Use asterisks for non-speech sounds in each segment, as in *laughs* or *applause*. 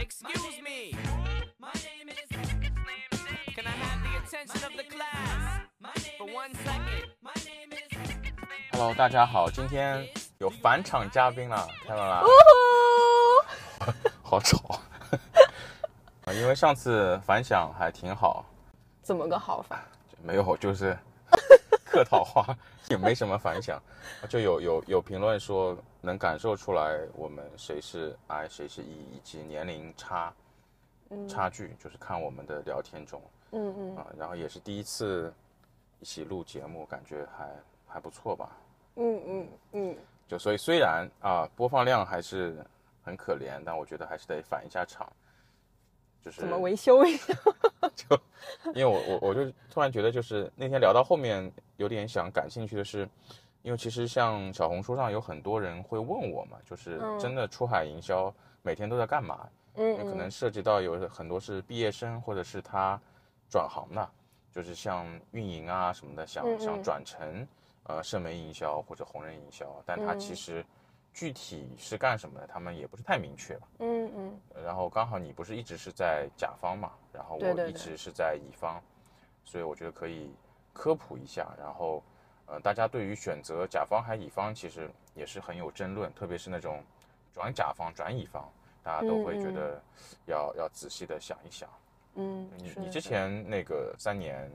Excuse me. My name is. Can I have the attention of the class for one second? My name is. Hello，大家好，今天有返场嘉宾了，看到了？好吵啊！因为上次反响还挺好，怎么个好法？没有就是客套话，也没什么反响，就有有有评论说能感受出来我们谁是 I 谁是 E 以及年龄差差距，就是看我们的聊天中嗯嗯。啊，然后也是第一次一起录节目，感觉还还不错吧。嗯嗯嗯，就所以虽然啊播放量还是很可怜，但我觉得还是得返一下场，就是怎么维修一下？*laughs* 就因为我我我就突然觉得，就是那天聊到后面有点想感兴趣的是，因为其实像小红书上有很多人会问我嘛，就是嗯真的出海营销每天都在干嘛？嗯可能涉及到有很多是毕业生或者是他转行的，就是像运营啊什么的，想想转成呃社媒营销或者红人营销，但他嗯其实具体是干什么的，他们也不是太明确吧。嗯嗯然后刚好你不是一直是在甲方嘛，然后我一直是在乙方，所以我觉得可以科普一下。然后，呃，大家对于选择甲方还乙方其实也是很有争论，特别是那种转甲方转乙方，大家都会觉嗯嗯得要要仔细的想一想。嗯，你你之前那个三年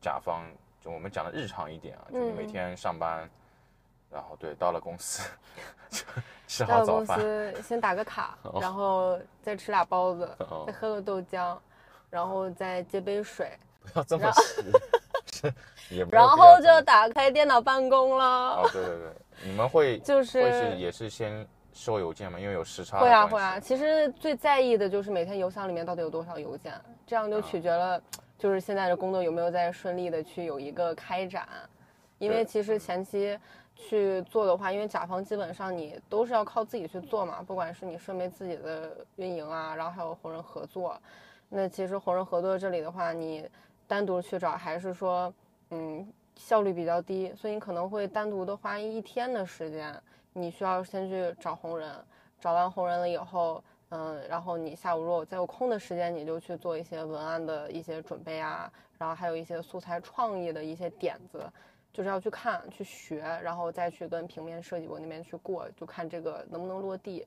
甲方，就我们讲的日常一点啊，就你每天上班，然后对到了公司就 *laughs* 吃到了公好早饭，司先打个卡哦，然后再吃俩包子，哦再喝个豆浆，然后再接杯水，不要这么然细，*laughs* 是也没有然后就打开电脑办公了。哦，对对对，你们会就是会是也是先收邮件吗？因为有时差会啊会啊，其实最在意的就是每天邮箱里面到底有多少邮件，这样就啊取决了，就是现在的工作有没有在顺利的去有一个开展。因为其实前期去做的话，因为甲方基本上你都是要靠自己去做嘛，不管是你顺媒自己的运营啊，然后还有红人合作，那其实红人合作这里的话，你单独去找还是说，嗯，效率比较低，所以你可能会单独的花一天的时间，你需要先去找红人，找完红人了以后，嗯，然后你下午如果再有空的时间，你就去做一些文案的一些准备啊，然后还有一些素材创意的一些点子，就是要去看、去学，然后再去跟平面设计部那边去过，就看这个能不能落地。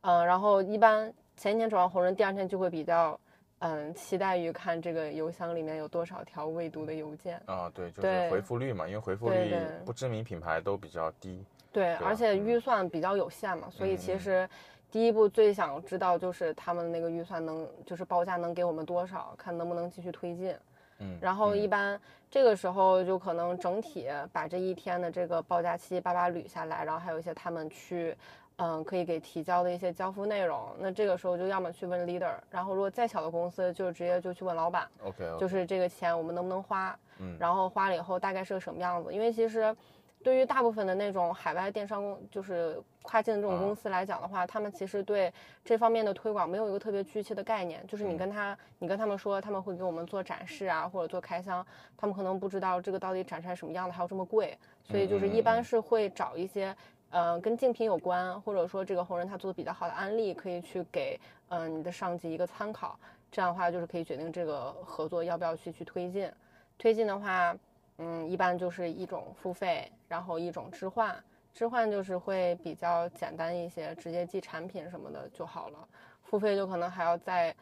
嗯，然后一般前一天转完红人，第二天就会比较，嗯，期待于看这个邮箱里面有多少条未读的邮件。啊，对，就是回复率嘛，因为回复率不知名品牌都比较低。对，吧而且嗯预算比较有限嘛，所以其实第一步最想知道就是他们那个预算能，就是报价能给我们多少，看能不能继续推进。嗯，然后嗯一般这个时候就可能整体把这一天的这个报价七七八八捋下来，然后还有一些他们去，嗯，可以给提交的一些交付内容。那这个时候就要么去问 leader，然后如果再小的公司就直接就去问老板，OK，就是这个钱我们能不能花，嗯然后花了以后大概是个什么样子？因为其实对于大部分的那种海外电商公，就是跨境的这种啊公司来讲的话，他们其实对这方面的推广没有一个特别确切的概念。就是你嗯跟他，你跟他们说他们会给我们做展示啊，或者做开箱，他们可能不知道这个到底展出来什么样的，还有这么贵，所以就是一嗯嗯嗯般是会找一些。呃，跟竞品有关，或者说这个红人他做的比较好的案例，可以去给嗯、呃你的上级一个参考。这样的话，就是可以决定这个合作要不要去去推进。推进的话，嗯，一般就是一种付费，然后一种置换。置换就是会比较简单一些，直接寄产品什么的就好了。付费就可能还要再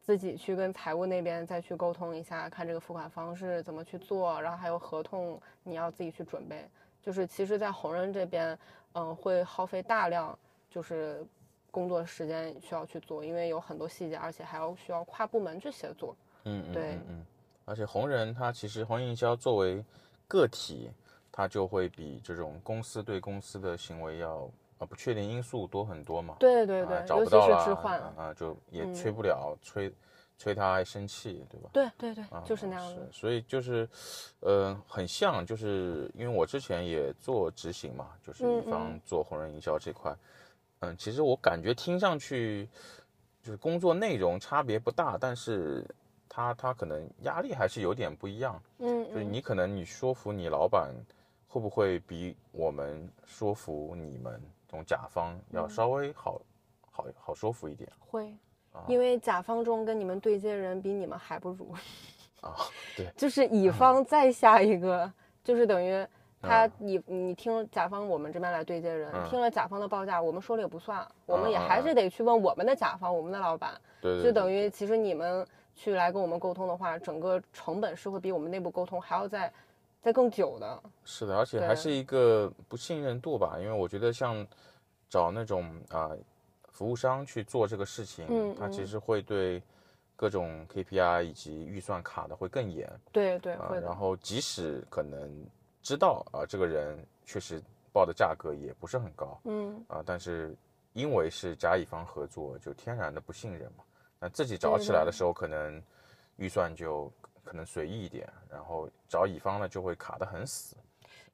自己去跟财务那边再去沟通一下，看这个付款方式怎么去做，然后还有合同你要自己去准备。就是其实，在红人这边，嗯，会耗费大量就是工作时间需要去做，因为有很多细节，而且还要需要跨部门去协作。嗯嗯对嗯嗯，而且红人他其实红人营销作为个体，他就会比这种公司对公司的行为要啊不确定因素多很多嘛。啊对对对，找尤其是不到了置换。啊，就也嗯催不了，催催他还生气，对吧？对对对，啊就是那样的。所以就是，呃，很像，就是因为我之前也做执行嘛，就是嗯一方嗯做红人营销这块，嗯，其实我感觉听上去就是工作内容差别不大，但是他他可能压力还是有点不一样。嗯嗯就是你可能你说服你老板，会不会比我们说服你们这种甲方要嗯稍微好好好说服一点？会。因为甲方中跟你们对接人比你们还不如，啊，*laughs* 对，就是乙方再下一个，*laughs* 就是等于他嗯。你你听甲方我们这边来对接人，嗯。听了甲方的报价，我们说了也不算，我们也还是得去问我们的甲方，我们的老板，对对，就等于于其实你们去来跟我们沟通的话，整个成本是会比我们内部沟通还要再再更久的。是的，而且还是一个不信任度吧，因为我觉得像找那种啊、服务商去做这个事情，嗯他其嗯实会对各种 KPI 以及预算卡的会更严对对，啊、然。后即使可能知道啊、这个人确实报的价格也不是很高嗯，啊、但是因为是甲乙方合作，就天然的不信任嘛。那自己找起来的时候，可能预算就可能随意一点，然后找乙方呢就会卡得很死。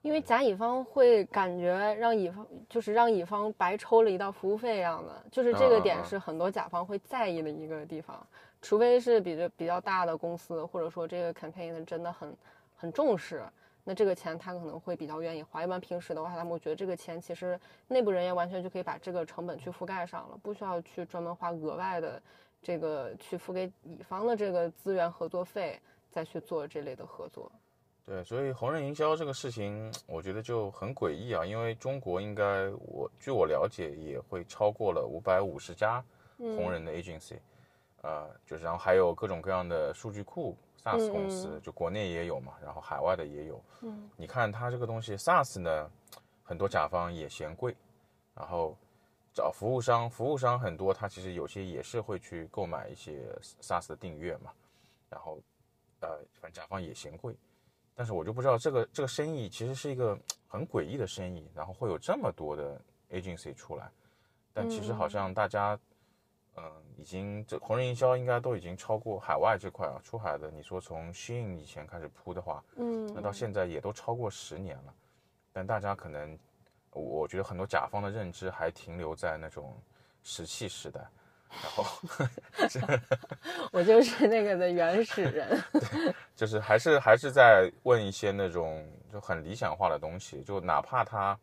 因为甲乙方会感觉让乙方就是让乙方白抽了一道服务费一样的，就是这个点是很多甲方会在意的一个地方，除非是比较比较大的公司，或者说这个 campaign 真的很很重视，那这个钱他可能会比较愿意花。一般平时的话，他们会觉得这个钱其实内部人员完全就可以把这个成本去覆盖上了，不需要去专门花额外的这个去付给乙方的这个资源合作费，再去做这类的合作。对，所以红人营销这个事情，我觉得就很诡异啊，因为中国应该我据我了解也会超过了五百五十家红人的 agency，、呃，就是然后还有各种各样的数据库 SaaS 嗯公司，就国内也有嘛，然后海外的也有。嗯，你看它这个东西 SaaS 呢，很多甲方也嫌贵，然后找服务商，服务商很多，他其实有些也是会去购买一些 SaaS 的订阅嘛，然后呃，反正甲方也嫌贵。但是我就不知道这个这个生意其实是一个很诡异的生意，然后会有这么多的 agency 出来，但其实好像大家，嗯、已经这红人营销应该都已经超过海外这块啊，出海的，你说从 Shein 以前开始铺的话，嗯，那到现在也都超过十年了，但大家可能，我觉得很多甲方的认知还停留在那种石器时代，然后 *laughs* 我就是那个的原始人。*laughs* 就是还是还是在问一些那种就很理想化的东西，就哪怕他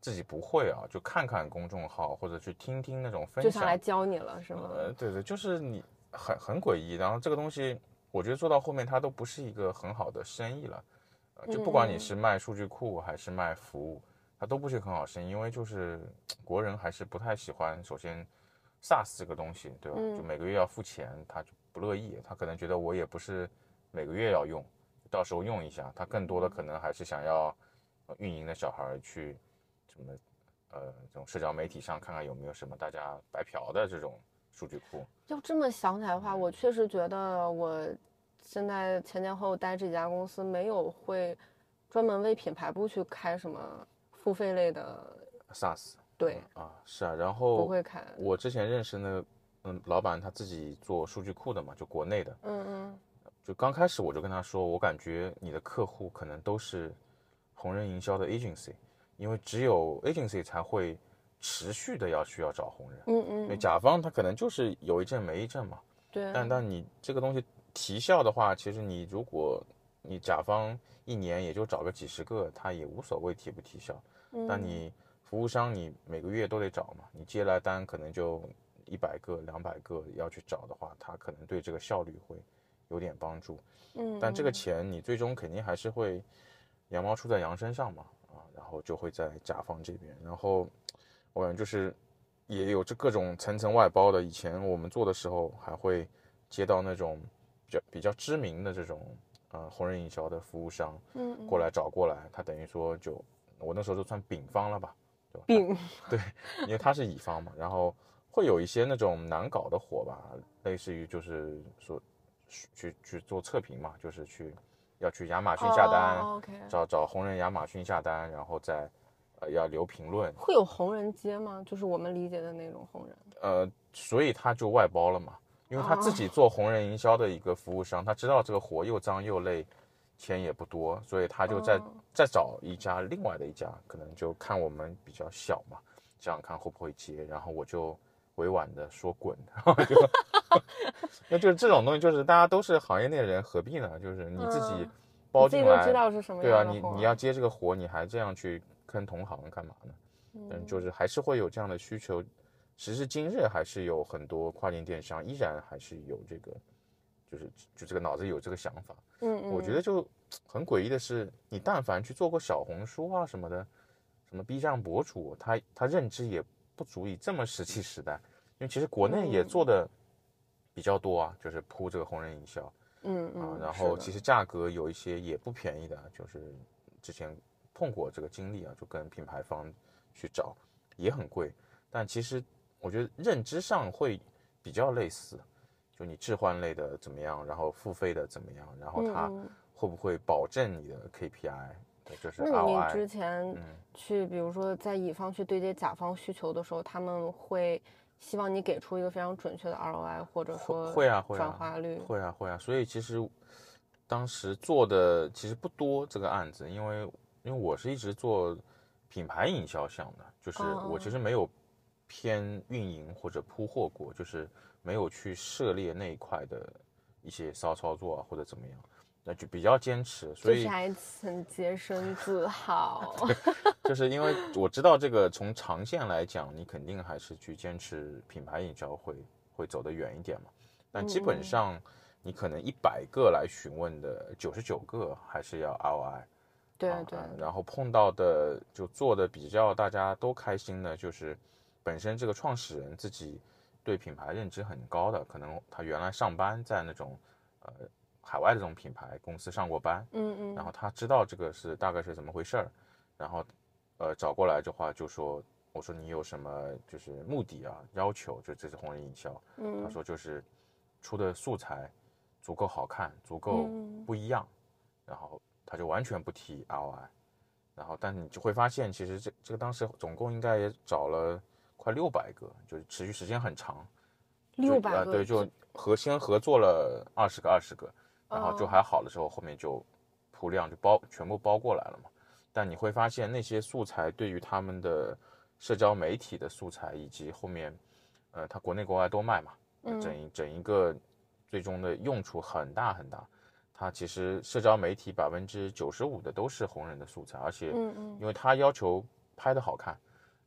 自己不会啊，就看看公众号或者去听听那种分享，就想来教你了，是吗？呃，对对，就是你很很诡异，然后这个东西，我觉得做到后面它都不是一个很好的生意了，呃，就不管你是卖数据库还是卖服务，它都不是很好生意，因为就是国人还是不太喜欢，首先 SaaS 这个东西，对吧？就每个月要付钱，他就不乐意，他可能觉得我也不是每个月要用，到时候用一下，他更多的可能还是想要呃运营的小孩去什么呃这种社交媒体上看看有没有什么大家白嫖的这种数据库。要这么想起来的话，我确实觉得我现在前前后后待这家公司没有会专门为品牌部去开什么付费类的，SaaS 对，啊，是啊，然不后。我之前认识那个嗯老板，他自己做数据库的嘛，就国内的，嗯嗯，就刚开始我就跟他说，我感觉你的客户可能都是红人营销的 agency，因为只有 agency 才会持续的要需要找红人，嗯因为嗯，甲方他可能就是有一阵没一阵嘛，对，但但你这个东西提效的话，其实你如果你甲方一年也就找个几十个，他也无所谓提不提效。但你服务商你每个月都得找嘛，你接来单可能就一百个、两百个要去找的话，他可能对这个效率会有点帮助。嗯，但这个钱你最终肯定还是会羊毛出在羊身上嘛，啊，然后就会在甲方这边，然后我感觉就是也有这各种层层外包的。以前我们做的时候还会接到那种比较比较知名的这种呃红人营销的服务商嗯嗯过来找过来，他等于说就我那时候就算丙方了吧，对吧？病，*laughs* 因为他是乙方嘛，然后会有一些那种难搞的活吧，类似于就是说去去做测评嘛，就是去要去亚马逊下单，找找红人亚马逊下单，然后再呃要留评论，会有红人接吗？就是我们理解的那种红人。呃，所以他就外包了嘛，因为他自己做红人营销的一个服务商，他知道这个活又脏又累，钱也不多，所以他就再、哦再找一家另外的一家，可能就看我们比较小嘛，这样看会不会接，然后我就委婉的说滚，然后就，*laughs* 那就是这种东西，就是大家都是行业内的人，何必呢？就是你自己包进来，知道是什么对啊，你你要接这个活，你还这样去坑同行干嘛呢？嗯，就是还是会有这样的需求，时至今日，还是有很多跨境电商依然还是有这个，就是就这个脑子有这个想法。嗯嗯，我觉得就很诡异的是，你但凡去做过小红书啊什么的，什么 B 站博主，他他认知也不足以这么石器时代，因为其实国内也嗯。做的比较多啊，就是铺这个红人营销嗯啊嗯，，然后其实实价格有一些也不便宜的，就是之前碰过这个经历啊，就跟品牌方去找也很贵，但其实我觉得认知上会比较类似，就你置换类的怎么样，然后付费的怎么样，然后它嗯。嗯会不会保证你的 KPI，对，就是那你之。前嗯。去，比如说在乙方去对接甲方需求的时候，他们会希望你给出一个非常准确的 ROI，或者说会啊会啊转化率，会啊会啊，所以其实当时做的其实不多这个案子，因为因为我是一直做品牌营销项的，就是我其实没有偏运营或者铺货过，就是没有去涉猎那一块的一些骚操作啊或者怎么样，那就比较坚持，所以就是还很洁身自好。*laughs* 就是因为我知道这个从长线来讲，你肯定还是去坚持品牌营销会会走得远一点嘛。但基本上你可能一百个来询问的九十九个还是要 ROI，对对，然后碰到的就做的比较大家都开心的，就是本身这个创始人自己对品牌认知很高的，可能他原来上班在那种呃海外的这种品牌公司上过班，嗯嗯，然后。他知道这个是大概是怎么回事儿，然后呃找过来的话就说，我说你有什么就是目的啊要求，就这是红人营销，他嗯说就是出的素材足够好看，足够嗯不一样，然后他就完全不提 ROI，然后但你就会发现其实这这个当时总共应该也找了快六百个，就是持续时间很长，就六百个呃对，就合先合作了二十个二十个，然后就哦还好的时候，后面就铺量就包全部包过来了嘛。但你会发现那些素材对于他们的社交媒体的素材，以及后面，呃，它国内国外都卖嘛，嗯整一整一个最终的用处很大很大。它其实社交媒体百分之九十五的都是红人的素材，而且因为他要求拍的好看，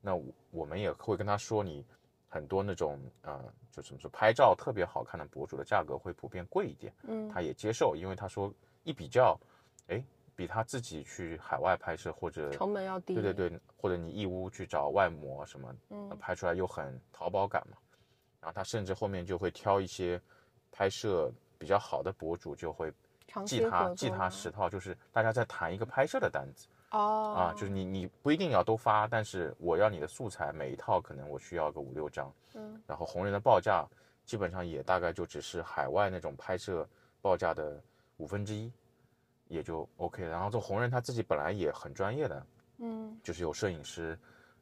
那我我们也会跟他说，你很多那种呃，就怎么说拍照特别好看的博主的价格会普遍贵一点，嗯他也接受，因为他说一比较，哎，比他自己去海外拍摄或者成本要低，对对对，或者你义乌去找外模什么，嗯呃拍出来又很淘宝感嘛，然后他甚至后面就会挑一些拍摄比较好的博主，就会长记他记他十套，就是大家在谈一个拍摄的单子。哦。啊，就是你你不一定要都发，但是我要你的素材，每一套可能我需要个五六张，嗯，然后红人的报价基本上也大概就只是海外那种拍摄报价的五分之一，也就 OK。然后这红人他自己本来也很专业的，嗯。就是有摄影师，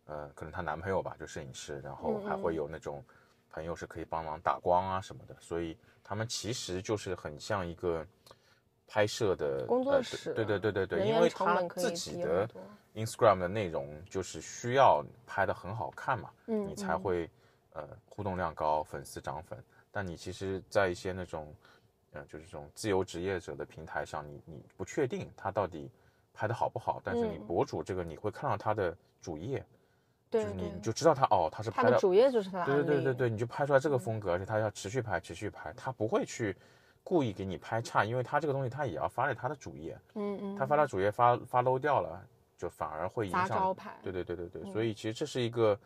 呃，可能她男朋友吧，就摄影师，然后还嗯。会有那种朋友是可以帮忙打光啊什么的，所以他们其实就是很像一个拍摄的工作呃室对对对对对，因为他自己的 Instagram 的内容就是需要拍的很好看嘛，嗯你才嗯。会呃互动量高，粉丝涨粉。但你其实，在一些那种，呃，就是这种自由职业者的平台上，你你不确定他到底拍的好不好，但是你嗯。博主这个你会看到他的主页，对就是你你就知道他哦，他是拍的，的主页就是他的对，对对对对，你就拍出来这个风格，而且他要持续拍持续拍，他不会去故意给你拍差，因为他这个东西他也要发在他的主页，嗯嗯，他发到主页发发 low 掉了，就反而会影砸响招牌，对对对对对，嗯。所以其实这是一个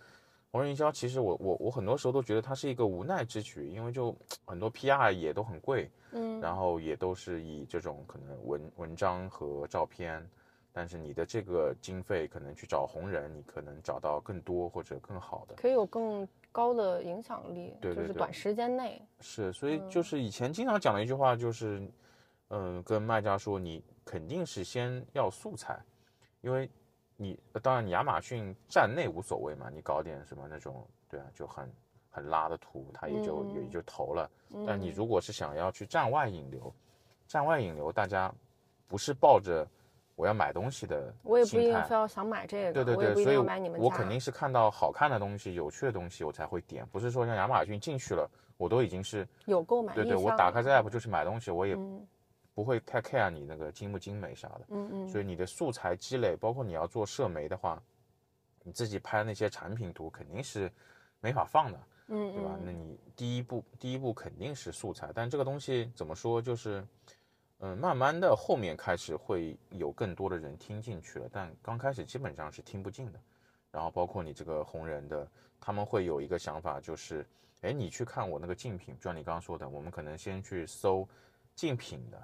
红人营销。其实我我我很多时候都觉得它是一个无奈之举，因为就 *tsk* 很多 PR 也都很贵，嗯，然后也都是以这种可能文文章和照片，但是你的这个经费可能去找红人，你可能找到更多或者更好的。可以有更高的影响力，对对对就是短时间内，是，所以嗯就是以前经常讲的一句话就是，嗯、跟卖家说你肯定是先要素材，因为你当然你亚马逊站内无所谓嘛，你搞点什么那种对啊就很很拉的图，他也就、也嗯就投了。但你嗯如果是想要去站外引流，站外引流大家不是抱着我要买东西的我也不一定非要想买这个，对对对，所以要买你们家，我肯定是看到好看的东西、有趣的东西，我才会点，不是说像亚马逊进去了，我都已经是有购买对对，我打开这 app 就是买东西，我也嗯不会太 care 你那个精不精美啥的。嗯嗯，所以你的素材积累，包括你要做社媒的话，你自己拍那些产品图肯定是没法放的，嗯对吧？那你第一步第一步肯定是素材，但这个东西怎么说就是。嗯，慢慢的后面开始会有更多的人听进去了，但刚开始基本上是听不进的。然后包括你这个红人的，他们会有一个想法，就是，哎，你去看我那个竞品，就像你刚刚说的，我们可能先去搜竞品的，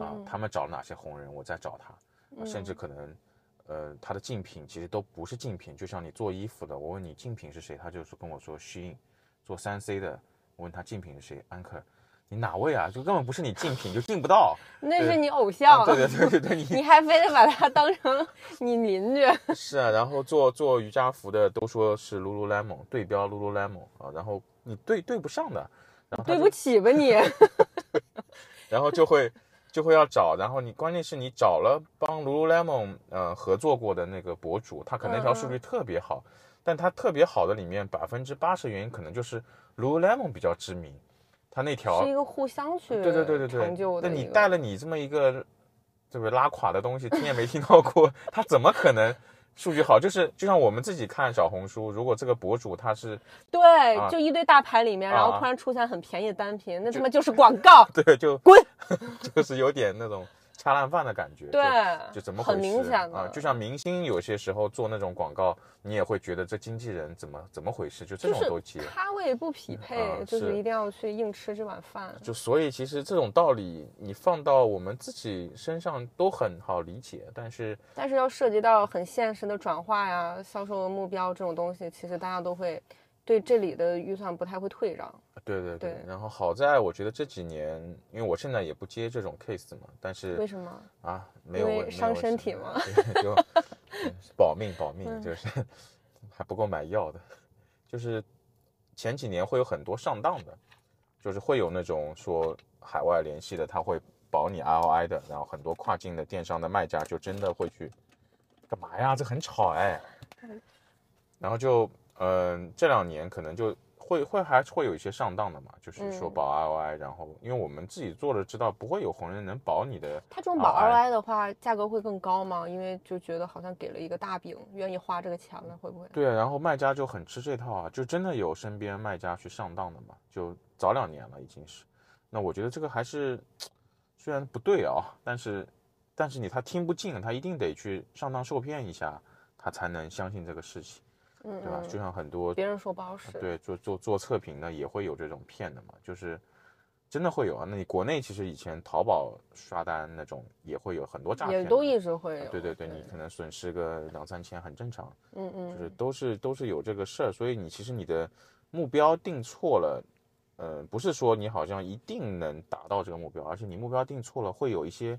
啊，嗯。他们找哪些红人，我再找他，甚至可能，呃，他的竞品其实都不是竞品，就像你做衣服的，我问你竞品是谁，他就是跟我说 Shein，做三 C 的，我问他竞品是谁，安克，你哪位啊？就根本不是你竞品，就进不到。*laughs* 那是你偶像，啊对对对对对，*laughs* 你你还非得把他当成你邻居，*laughs* 是啊，然后做做瑜伽服的都说是 Lululemon 对标 Lululemon 啊，然后你对对不上的，然后对不起吧你？然后就会就会要找，然后你关键是你找了帮 Lululemon 呃合作过的那个博主，他可能那条数据特别好，但他特别好的里面百分之八十原因可能就是 Lululemon 比较知名，他那条是一个互相去对对对对成就对，那你带了你这么一个这个拉垮的东西，听也没听到过，*laughs* 他怎么可能数据好？就是就像我们自己看小红书，如果这个博主他是对，啊就一堆大牌里面，然后啊突然出现很便宜的单品，那他妈就是广告，*laughs* 对就滚，*laughs* 就是有点那种恰烂饭的感觉，就对，就怎么回事很明显的啊？就像明星有些时候做那种广告，你也会觉得这经纪人怎么怎么回事，就这种都接。咖位不匹配，啊就是是一定要去硬吃这碗饭。就所以其实这种道理你放到我们自己身上都很好理解，但是但是要涉及到很现实的转化呀、销售的目标这种东西，其实大家都会对这里的预算不太会退让。对对对对，然后好在我觉得这几年，因为我现在也不接这种 case 嘛，但是为什么？啊，没有伤身体吗就 *laughs* 嗯保命保命，嗯就是 *laughs* 还不够买药的，就是前几年会有很多上当的，就是会有那种说海外联系的，他会保你 ROI 的，然后很多跨境的电商的卖家就真的会去干嘛呀？这很吵哎，然后就嗯、这两年可能就会会还是会有一些上当的嘛，就是说嗯保 ROI，、然后因为我们自己做了知道不会有红人能保你的。他这种保 ROI 的话，价格会更高吗？因为就觉得好像给了一个大饼，愿意花这个钱了，会不会？对，然后卖家就很吃这套啊，就真的有身边卖家去上当的嘛，就早两年了已经是。那我觉得这个还是虽然不对啊，但是但是你他听不进，他一定得去上当受骗一下，他才能相信这个事情，嗯对吧？嗯就像很多别人说不好使。对做做做测评的也会有这种骗的嘛，就是真的会有啊。那你国内其实以前淘宝刷单那种也会有很多诈骗，也都一直会有。对对对，你可能损失个两三千很正常。嗯嗯，就是都是都是有这个事儿，所以你其实你的目标定错了，呃，不是说你好像一定能达到这个目标，而是你目标定错了，会有一些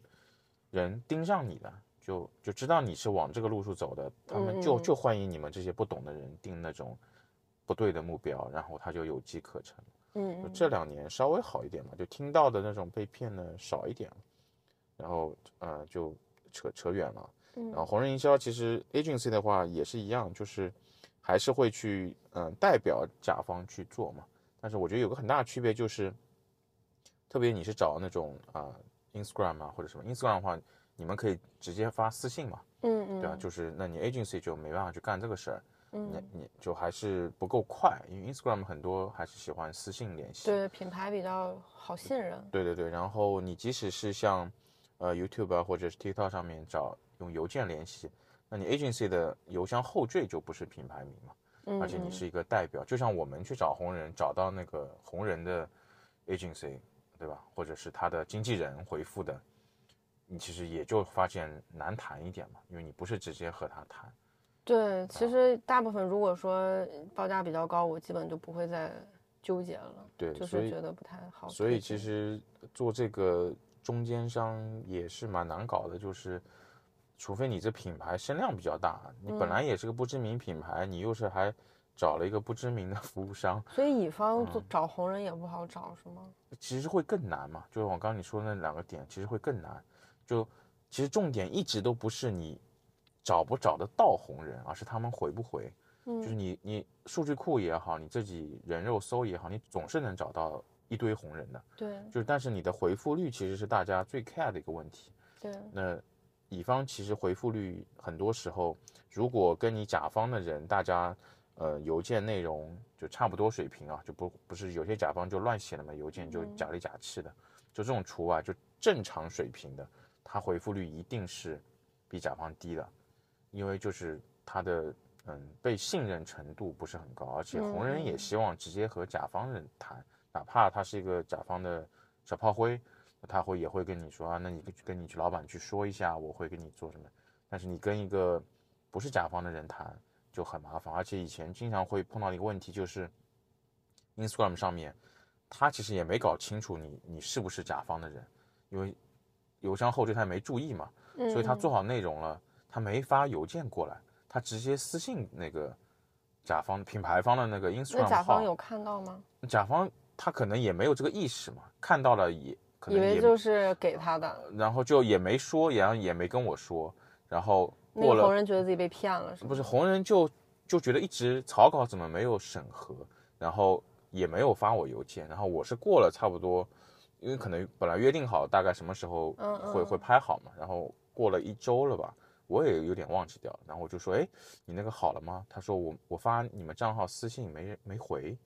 人盯上你的，就就知道你是往这个路数走的，他们就就欢迎你们这些不懂的人定那种不对的目标，然后他就有机可乘。嗯这两年稍微好一点嘛，就听到的那种被骗的少一点了，然后呃就扯扯远了。嗯然后红人营销其实 agency 的话也是一样，就是还是会去嗯、呃代表甲方去做嘛。但是我觉得有个很大的区别就是，特别你是找那种啊、Instagram 啊或者什么 Instagram 的话，你们可以直接发私信嘛，嗯嗯，对吧？就是那你 agency 就没办法去干这个事儿，你嗯你就还是不够快，因为 Instagram 很多还是喜欢私信联系。对品牌比较好信任。对对对，然后你即使是像呃 YouTube 啊或者是 TikTok 上面找用邮件联系，那你 agency 的邮箱后缀就不是品牌名嘛，嗯，而且你嗯是一个代表，就像我们去找红人，找到那个红人的 agency，对吧？或者是他的经纪人回复的，你其实也就发现难谈一点嘛，因为你不是直接和他谈。对，其实大部分如果说报价比较高，我基本就不会再纠结了，对，就是觉得不太好。所以其实做这个中间商也是蛮难搞的，就是除非你这品牌声量比较大，你本嗯来也是个不知名品牌，你又是还找了一个不知名的服务商，所以乙方找红人也不好找，是吗？其实会更难嘛。就是我刚刚你说的那两个点，其实会更难。就其实重点一直都不是你找不找得到红人，而是他们回不回。嗯就是嗯你你数据库也好，你自己人肉搜也好，你总是能找到一堆红人的。对就是但是你的回复率其实是大家最 care 的一个问题。对，那乙方其实回复率很多时候，如果跟你甲方的人大家呃邮件内容就差不多水平啊，就不不是有些甲方就乱写了嘛，邮件就假里假气的，就这种除外，就正常水平的，他回复率一定是比甲方低的，因为就是他的嗯被信任程度不是很高，而且红人也希望直接和甲方人谈，哪怕他是一个甲方的小炮灰，他会也会跟你说啊，那你跟跟你去老板去说一下，我会给你做什么。但是你跟一个不是甲方的人谈就很麻烦，而且以前经常会碰到一个问题，就是 Instagram 上面他其实也没搞清楚你你是不是甲方的人，因为邮箱后缀他也没注意嘛，所以他做好内容了，他没发邮件过来，他直接私信那个甲方品牌方的那个 Instagram 那甲方有看到吗？甲方他可能也没有这个意识嘛，看到了也可以能也为就是给他的，然后就也没说，然后也没跟我说，然后那过了个红人觉得自己被骗了，是吗？不是红人就就觉得一直草稿怎么没有审核，然后也没有发我邮件，然后我是过了差不多，因为可能本来约定好大概什么时候嗯嗯会会拍好嘛，然后过了一周了吧，我也有点忘记掉了，然后我就说，哎，你那个好了吗？他说我我发你们账号私信没没回，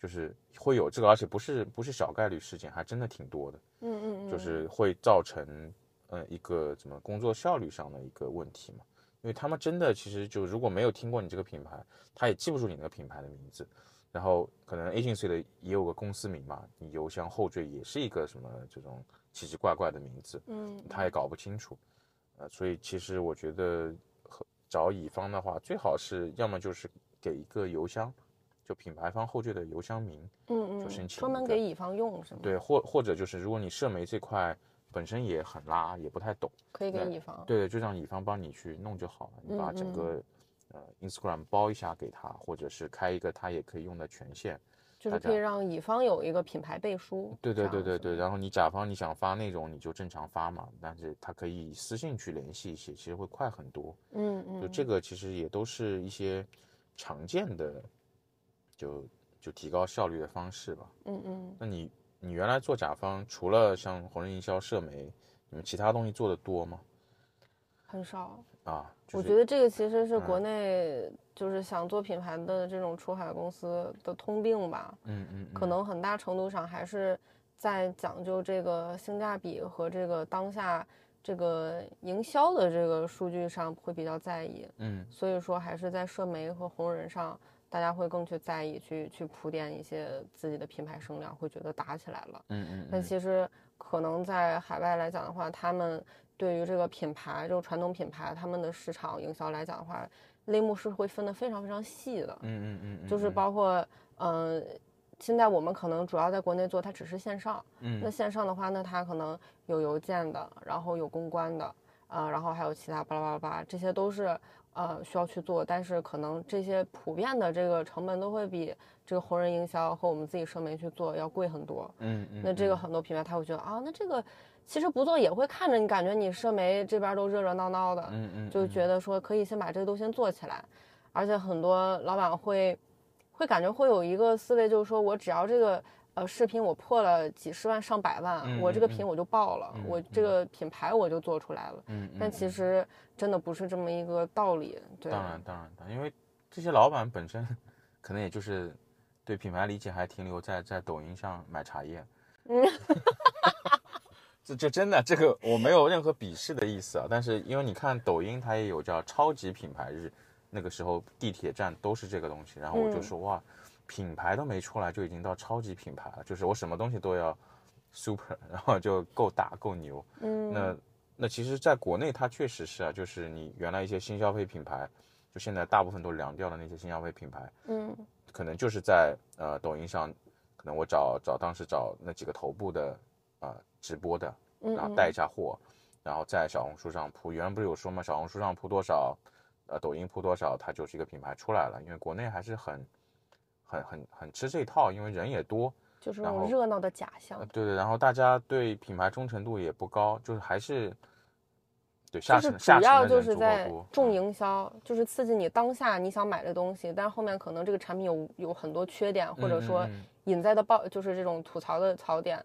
就是会有这个，而且不是不是小概率事件，还真的挺多的。嗯嗯嗯，就是会造成呃一个怎么工作效率上的一个问题嘛。因为他们真的其实就如果没有听过你这个品牌，他也记不住你那个品牌的名字，然后可能 agency 的也有个公司名嘛，你邮箱后缀也是一个什么这种奇奇怪怪的名字，嗯，他也搞不清楚，呃，所以其实我觉得和找乙方的话，最好是要么就是给一个邮箱，就品牌方后缀的邮箱名，嗯嗯，就申请专门给乙方用是吗？，对，或或者就是如果你社媒这块本身也很拉，也不太懂。可以给乙方。对，就让乙方帮你去弄就好了，你把嗯嗯整个、呃 Instagram 包一下给他，或者是开一个他也可以用的权限。就是可以让乙方有一个品牌背书。对对对对对，然后你甲方你想发内容你就正常发嘛，但是他可以私信去联系一些，其实会快很多。嗯嗯，就这个其实也都是一些常见的，就就提高效率的方式吧。嗯嗯，那你你原来做甲方，除了像红人营销、社媒，你们其他东西做的多吗？很少。啊，就是我觉得这个其实是嗯国内就是想做品牌的这种出海公司的通病吧。嗯嗯，可能很大程度上还是在讲究这个性价比和这个当下这个营销的这个数据上会比较在意，嗯所以说还是在社媒和红人上，大家会更去在意去去铺垫一些自己的品牌声量，会觉得打起来了。嗯嗯但其实可能在海外来讲的话，他们对于这个品牌，就是传统品牌，他们的市场营销来讲的话，类目是会分得非常非常细的。嗯嗯嗯嗯，就是包括，嗯、现在我们可能主要在国内做，它只是线上。嗯那线上的话，那它可能有邮件的，然后有公关的，啊、然后还有其他巴拉巴拉巴，这些都是呃需要去做，但是可能这些普遍的这个成本都会比这个红人营销和我们自己社媒去做要贵很多。嗯嗯，那这个很多品牌他会觉得啊，那这个其实不做也会看着你，感觉你社媒这边都热热闹闹的，嗯嗯就觉得说可以先把这个都先做起来，而且很多老板会会感觉会有一个思维，就是说我只要这个呃视频我破了几十万上百万，我这个品我就爆了，嗯我这个品牌我就做出来了。嗯，但嗯。其实真的不是这么一个道理，对，当然当然当然，因为这些老板本身可能也就是对品牌理解还停留在在抖音上买茶叶。嗯，*laughs* 这这真的这个我没有任何鄙视的意思啊，但是因为你看抖音它也有叫超级品牌日，那个时候地铁站都是这个东西，然后我就嗯说、哇，品牌都没出来就已经到超级品牌了，就是我什么东西都要 super，然后就够大够牛。嗯，那那其实，在国内它确实是啊，就是你原来一些新消费品牌，就现在大部分都凉掉的那些新消费品牌，嗯可能就是在呃抖音上，可能我找找当时找那几个头部的啊、呃直播的，嗯，然后带一下货，然后在小红书上铺。原来不是有说吗？小红书上铺多少，呃，抖音铺多少，它就是一个品牌出来了。因为国内还是很很很很吃这套，因为人也多，就是那种热闹的假象呃，，对对，然后大家对品牌忠诚度也不高，就是还是对下就是主要就是在重嗯营销，就是刺激你当下你想买的东西，但是后面可能这个产品有有很多缺点，或者说隐在的爆就是这种吐槽的槽点，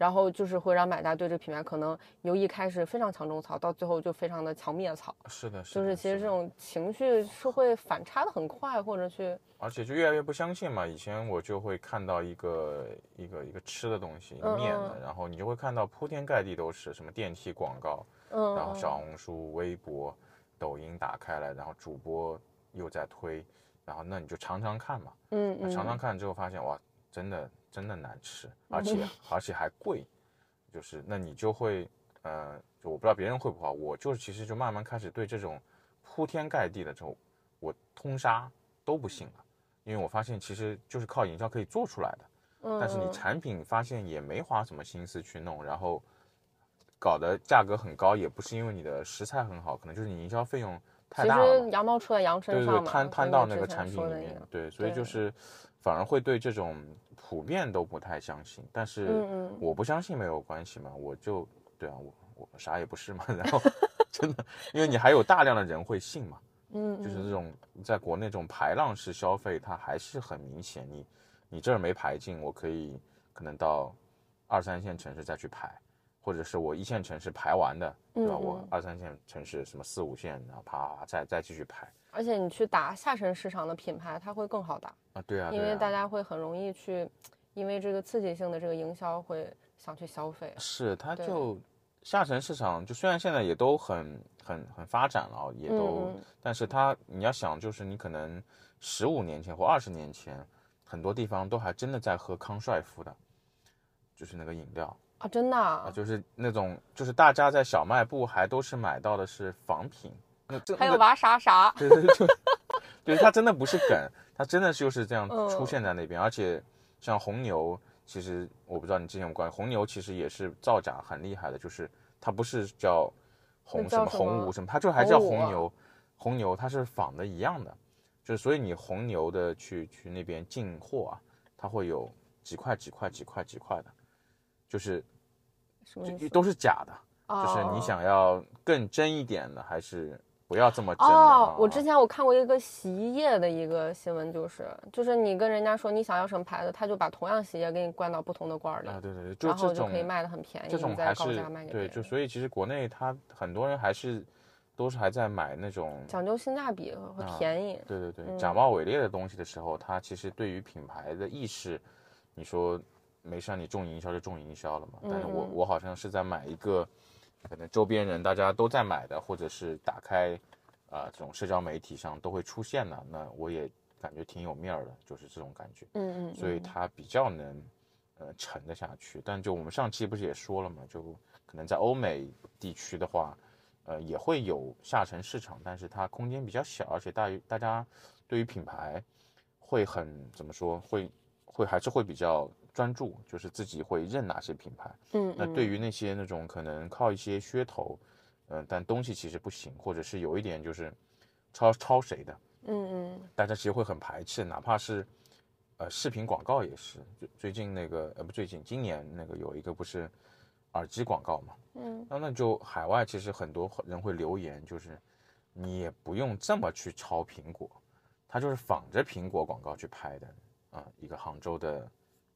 然后就是会让买家对这个品牌可能由一开始非常强种草，到最后就非常的强灭草。是的，是的。就是其实这种情绪是会反差的很快，或者去而且就越来越不相信嘛。以前我就会看到一个一个一个吃的东西，一个面的，嗯然后你就会看到铺天盖地都是什么电梯广告，嗯，然后小红书、微博、抖音打开来，然后主播又在推，然后那你就尝尝看嘛，嗯嗯那常常看之后发现哇，真的真的难吃，而且而且还贵，就是那你就会呃，就我不知道别人会不会，我就是其实就慢慢开始对这种铺天盖地的这种我通杀都不信了，因为我发现其实就是靠营销可以做出来的。嗯，但是你嗯产品发现也没花什么心思去弄，然后搞得价格很高，也不是因为你的食材很好，可能就是你营销费用太其大了羊毛出在羊身对对对，上嘛，摊摊到那个产品里面对，所以就是反而会对这种普遍都不太相信。但是我不相信没有关系嘛，我就对啊，我我啥也不是嘛，*laughs* 然后 *laughs* 真的，因为你还有大量的人会信嘛，嗯，就是嗯这种在国内这种排浪式消费，它还是很明显。你你这儿没排进，我可以可能到二三线城市再去排，或者是我一线城市排完的，对吧？我二三线城市什么四五线，然后啪再再继续排而且你去打下沉市场的品牌，它会更好打，啊，对啊，因为大家会很容易去，因为这个刺激性的这个营销会想去消费。是它就下沉市场，就虽然现在也都很很很发展了啊，也都，但是它你要想，就是你可能十五年前或二十年前，很多地方都还真的在喝康帅傅的，就是那个饮料啊，真的啊，啊，就是那种就是大家在小卖部还都是买到的是仿品，那这还有娃啥啥，*laughs* 对对对，就对它真的不是梗，它真的就是这样嗯出现在那边，而且像红牛，其实我不知道你之前有关注，红牛其实也是造假很厉害的，就是它不是叫红什么红五什么，它就还叫红牛，红牛它是仿的一样的，就是所以你红牛的去去那边进货啊，它会有几块几块几块几块的，就是什么都是假的。就是你哦想要更真一点的，还是不要这么？哦，我啊之前我看过一个洗衣液的一个新闻，就是就是你跟人家说你想要什么牌子，他就把同样洗衣液给你灌到不同的罐儿里，啊，对对对，就然后这种就可以卖的很便宜，这种你再高还是价卖给别对，就所以其实国内它很多人还是都是还在买那种讲究性价比和啊便宜。对对对嗯假冒伪劣的东西的时候，它其实对于品牌的意识，你说没事你重营销就重营销了嘛，但是我我好像是在买一个可能周边人大家都在买的，或者是打开啊、这种社交媒体上都会出现的，那我也感觉挺有面儿的，就是这种感觉。嗯嗯，所以嗯它比较能呃沉得下去。但就我们上期不是也说了嘛，就可能在欧美地区的话，呃也会有下沉市场，但是它空间比较小，而且大于大家对于品牌会很怎么说，会会还是会比较专注，就是自己会认哪些品牌。嗯，那对于于那些那种可能靠一些噱头，嗯、但东西其实不行，或者是有一点就是抄抄谁的，嗯嗯大家其实会很排斥，哪怕是呃视频广告也是。最最近那个呃不最近今年那个有一个不是耳机广告嘛，嗯那那就海外其实很多人会留言，就是你也不用这么去抄苹果，它就是仿着苹果广告去拍的啊、一个杭州的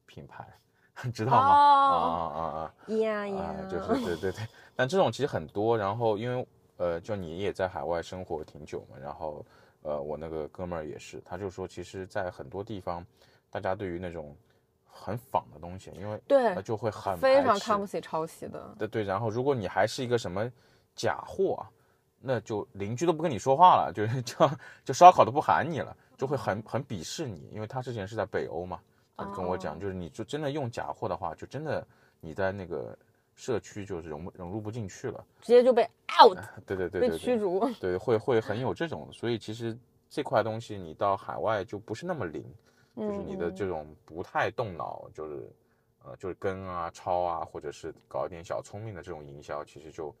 品牌，*laughs* 知道吗？啊哦啊啊啊！呀呀啊，，就是对对对，*laughs* 但这种其实很多，然后因为呃，就你也在海外生活挺久嘛，然后呃，我那个哥们儿也是，他就说，其实，在很多地方，大家对于那种很仿的东西，因为对呃就会很非常看不起抄袭的。对对，然后如果你还是一个什么假货啊，那就邻居都不跟你说话了，就 *laughs* 就就烧烤都不喊你了，就会很很鄙视你，因为他之前是在北欧嘛，他跟我讲，哦就是你就真的用假货的话，就真的你在那个社区就是融不融入不进去了，直接就被 *laughs* out 对对对被驱逐。对会会很有这种，所以其实这块东西你到海外就不是那么灵，就是你的嗯这种不太动脑，就是呃就是跟啊抄啊，或者是搞一点小聪明的这种营销，其实就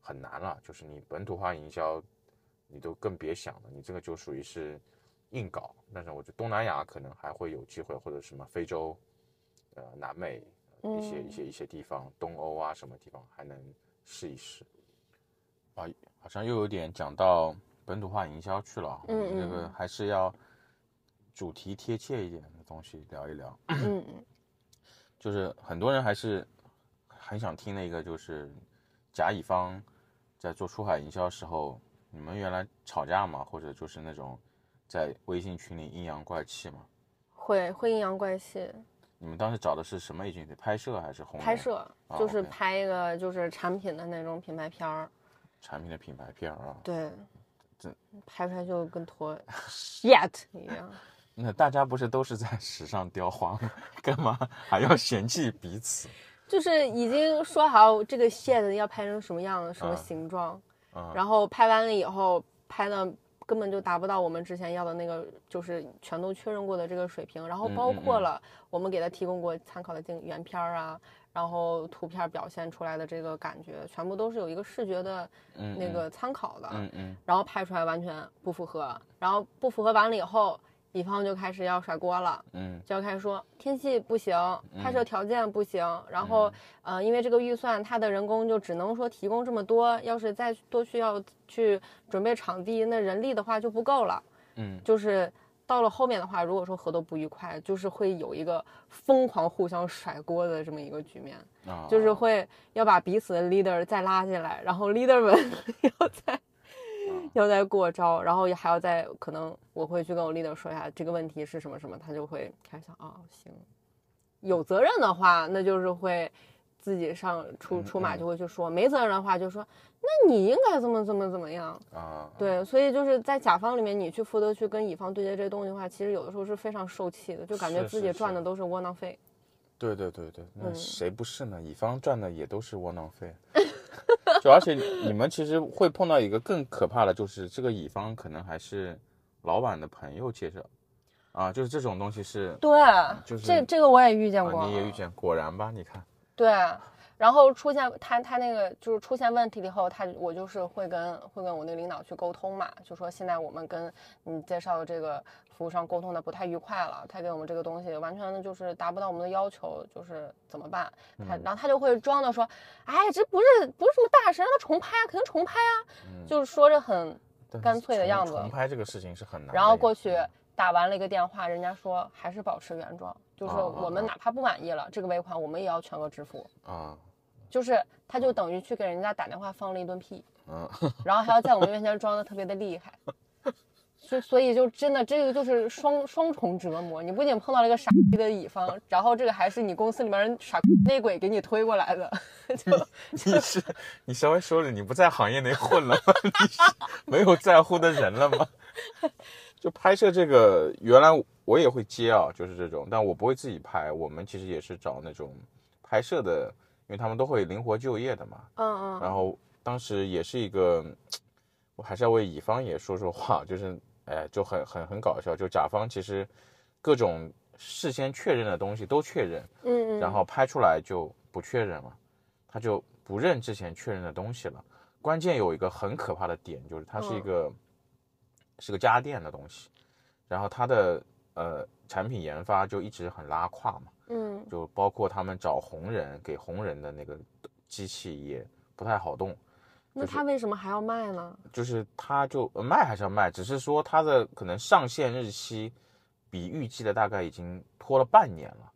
很难了。就是你本土化营销，你都更别想了，你这个就属于是硬搞。但是我觉得东南亚可能还会有机会，或者什么非洲、呃南美呃一些一嗯些一些地方，东欧啊什么地方还能试一试。啊，好像又有点讲到本土化营销去了啊，我们这嗯个嗯还是要主题贴切一点的东西聊一聊。嗯 *clears throat* 嗯就是很多人还是很想听那个就是甲乙方在做出海营销的时候，你们原来吵架吗？或者就是那种在微信群里阴阳怪气吗？会会阴阳怪气。你们当时找的是什么 agency？拍摄还是红？拍摄啊就是拍一个就是产品的那种品牌片儿，产品的品牌片儿啊。对这，拍出来就跟坨 *laughs* shit *laughs* 一样。那大家不是都是在时尚雕花吗？干嘛还要嫌弃彼此？*laughs* 就是已经说好这个 shit 要拍成什么样、什么啊形状，啊然后拍完了以后拍的根本就达不到我们之前要的那个，就是全都确认过的这个水平。然后包括了我们给他提供过参考的镜原片儿啊，然后图片表现出来的这个感觉，全部都是有一个视觉的嗯那个参考的。嗯嗯然后拍出来完全不符合，然后不符合完了以后，乙方就开始要甩锅了。嗯就要开始说天气不行，拍摄嗯条件不行，然后呃，因为这个预算，他的人工就只能说提供这么多，要是再多需要去准备场地，那人力的话就不够了。嗯就是到了后面的话，如果说合作不愉快，就是会有一个疯狂互相甩锅的这么一个局面，啊，就是会要把彼此的 leader 再拉进来，然后 leader 们 *laughs* 要再要再过招，然后也还要再可能我会去跟我 leader 说一下这个问题是什么什么，他就会开始想啊、行，有责任的话，那就是会自己上出嗯出马嗯就会去说，没责任的话就说那你应该怎么怎么怎么样。啊，对，所以就是在甲方里面，你去负责去跟乙方对接这些东西的话，其实有的时候是非常受气的，就感觉自己赚的都是窝囊费。对对对对，那嗯谁不是呢？乙方赚的也都是窝囊废。*laughs* 就而且你们其实会碰到一个更可怕的，就是这个乙方可能还是老板的朋友介绍，啊，就是这种东西是，对，就是这这个我也遇见过，啊，你也遇见，果然吧？你看，对，然后出现他他那个就是出现问题了以后，他我就是会跟会跟我那个领导去沟通嘛，就说现在我们跟你介绍的这个服务商沟通的不太愉快了，他给我们这个东西完全的就是达不到我们的要求，就是怎么办？他然后他就会装的说，哎，这不是不是什么大事，让他重拍啊，肯定重拍啊，就是说着很干脆的样子重拍这个事情是很难。然后过去打完了一个电话，人家说还是保持原状，就是我们哪怕不满意了，这个尾款我们也要全额支付。啊，就是他就等于去给人家打电话放了一顿屁，嗯，*laughs* 然后还要在我们面前装的特别的厉害，所所以就真的这个就是双双重折磨。你不仅碰到了一个傻逼的乙方，然后这个还是你公司里面人傻逼内鬼给你推过来的，就 *laughs* 你是你稍微说了，你不在行业内混了吗？*laughs* 你是没有在乎的人了吗？就拍摄这个，原来我也会接啊，就是这种，但我不会自己拍。我们其实也是找那种拍摄的，因为他们都会灵活就业的嘛。嗯嗯，然后当时也是一个，我还是要为乙方也说说话，就是哎，就很很很搞笑。就甲方其实各种事先确认的东西都确认，嗯嗯，然后拍出来就不确认了，他就不认之前确认的东西了。关键有一个很可怕的点，就是它是一个、是个家电的东西，然后它的呃产品研发就一直很拉胯嘛，嗯就包括他们找红人给红人的那个机器也不太好动，那他为什么还要卖呢？就是他就呃卖还是要卖，只是说他的可能上线日期比预计的大概已经拖了半年了，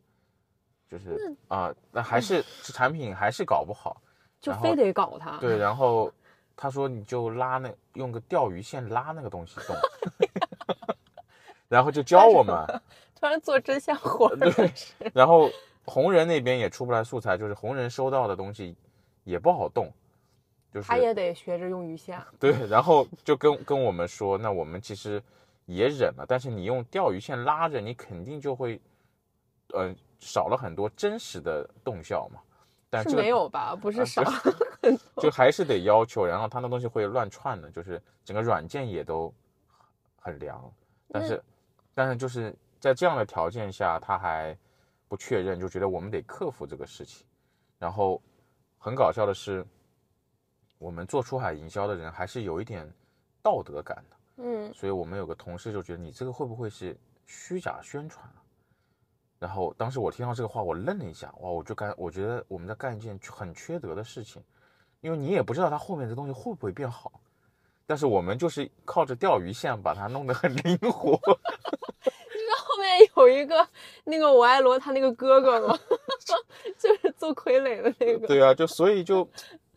就是啊、那还是这产品还是搞不好。就非得搞它？对，然后他说你就拉那用个钓鱼线拉那个东西动 *laughs* *laughs* 然后就教我们，突然做真相活儿了对，然后红人那边也出不来素材，就是红人收到的东西也不好动，就是他也得学着用鱼线。对，然后就跟跟我们说，那我们其实也忍了，但是你用钓鱼线拉着，你肯定就会，呃，少了很多真实的动效嘛。但是这个没有吧？不是啊少，就还是得要求，然后他那东西会乱串的，就是整个软件也都很凉，但是但是就是在这样的条件下，他还不确认，就觉得我们得克服这个事情。然后很搞笑的是，我们做出海营销的人还是有一点道德感的，嗯所以我们有个同事就觉得你这个会不会是虚假宣传啊？然后当时我听到这个话，我愣了一下，哇，我就干，我觉得我们在干一件很缺德的事情，因为你也不知道它后面这东西会不会变好，但是我们就是靠着钓鱼线把它弄得很灵活，*laughs* 有一个那个我爱罗他那个哥哥嘛？*laughs* 就是做傀儡的那个。对啊，就所以就，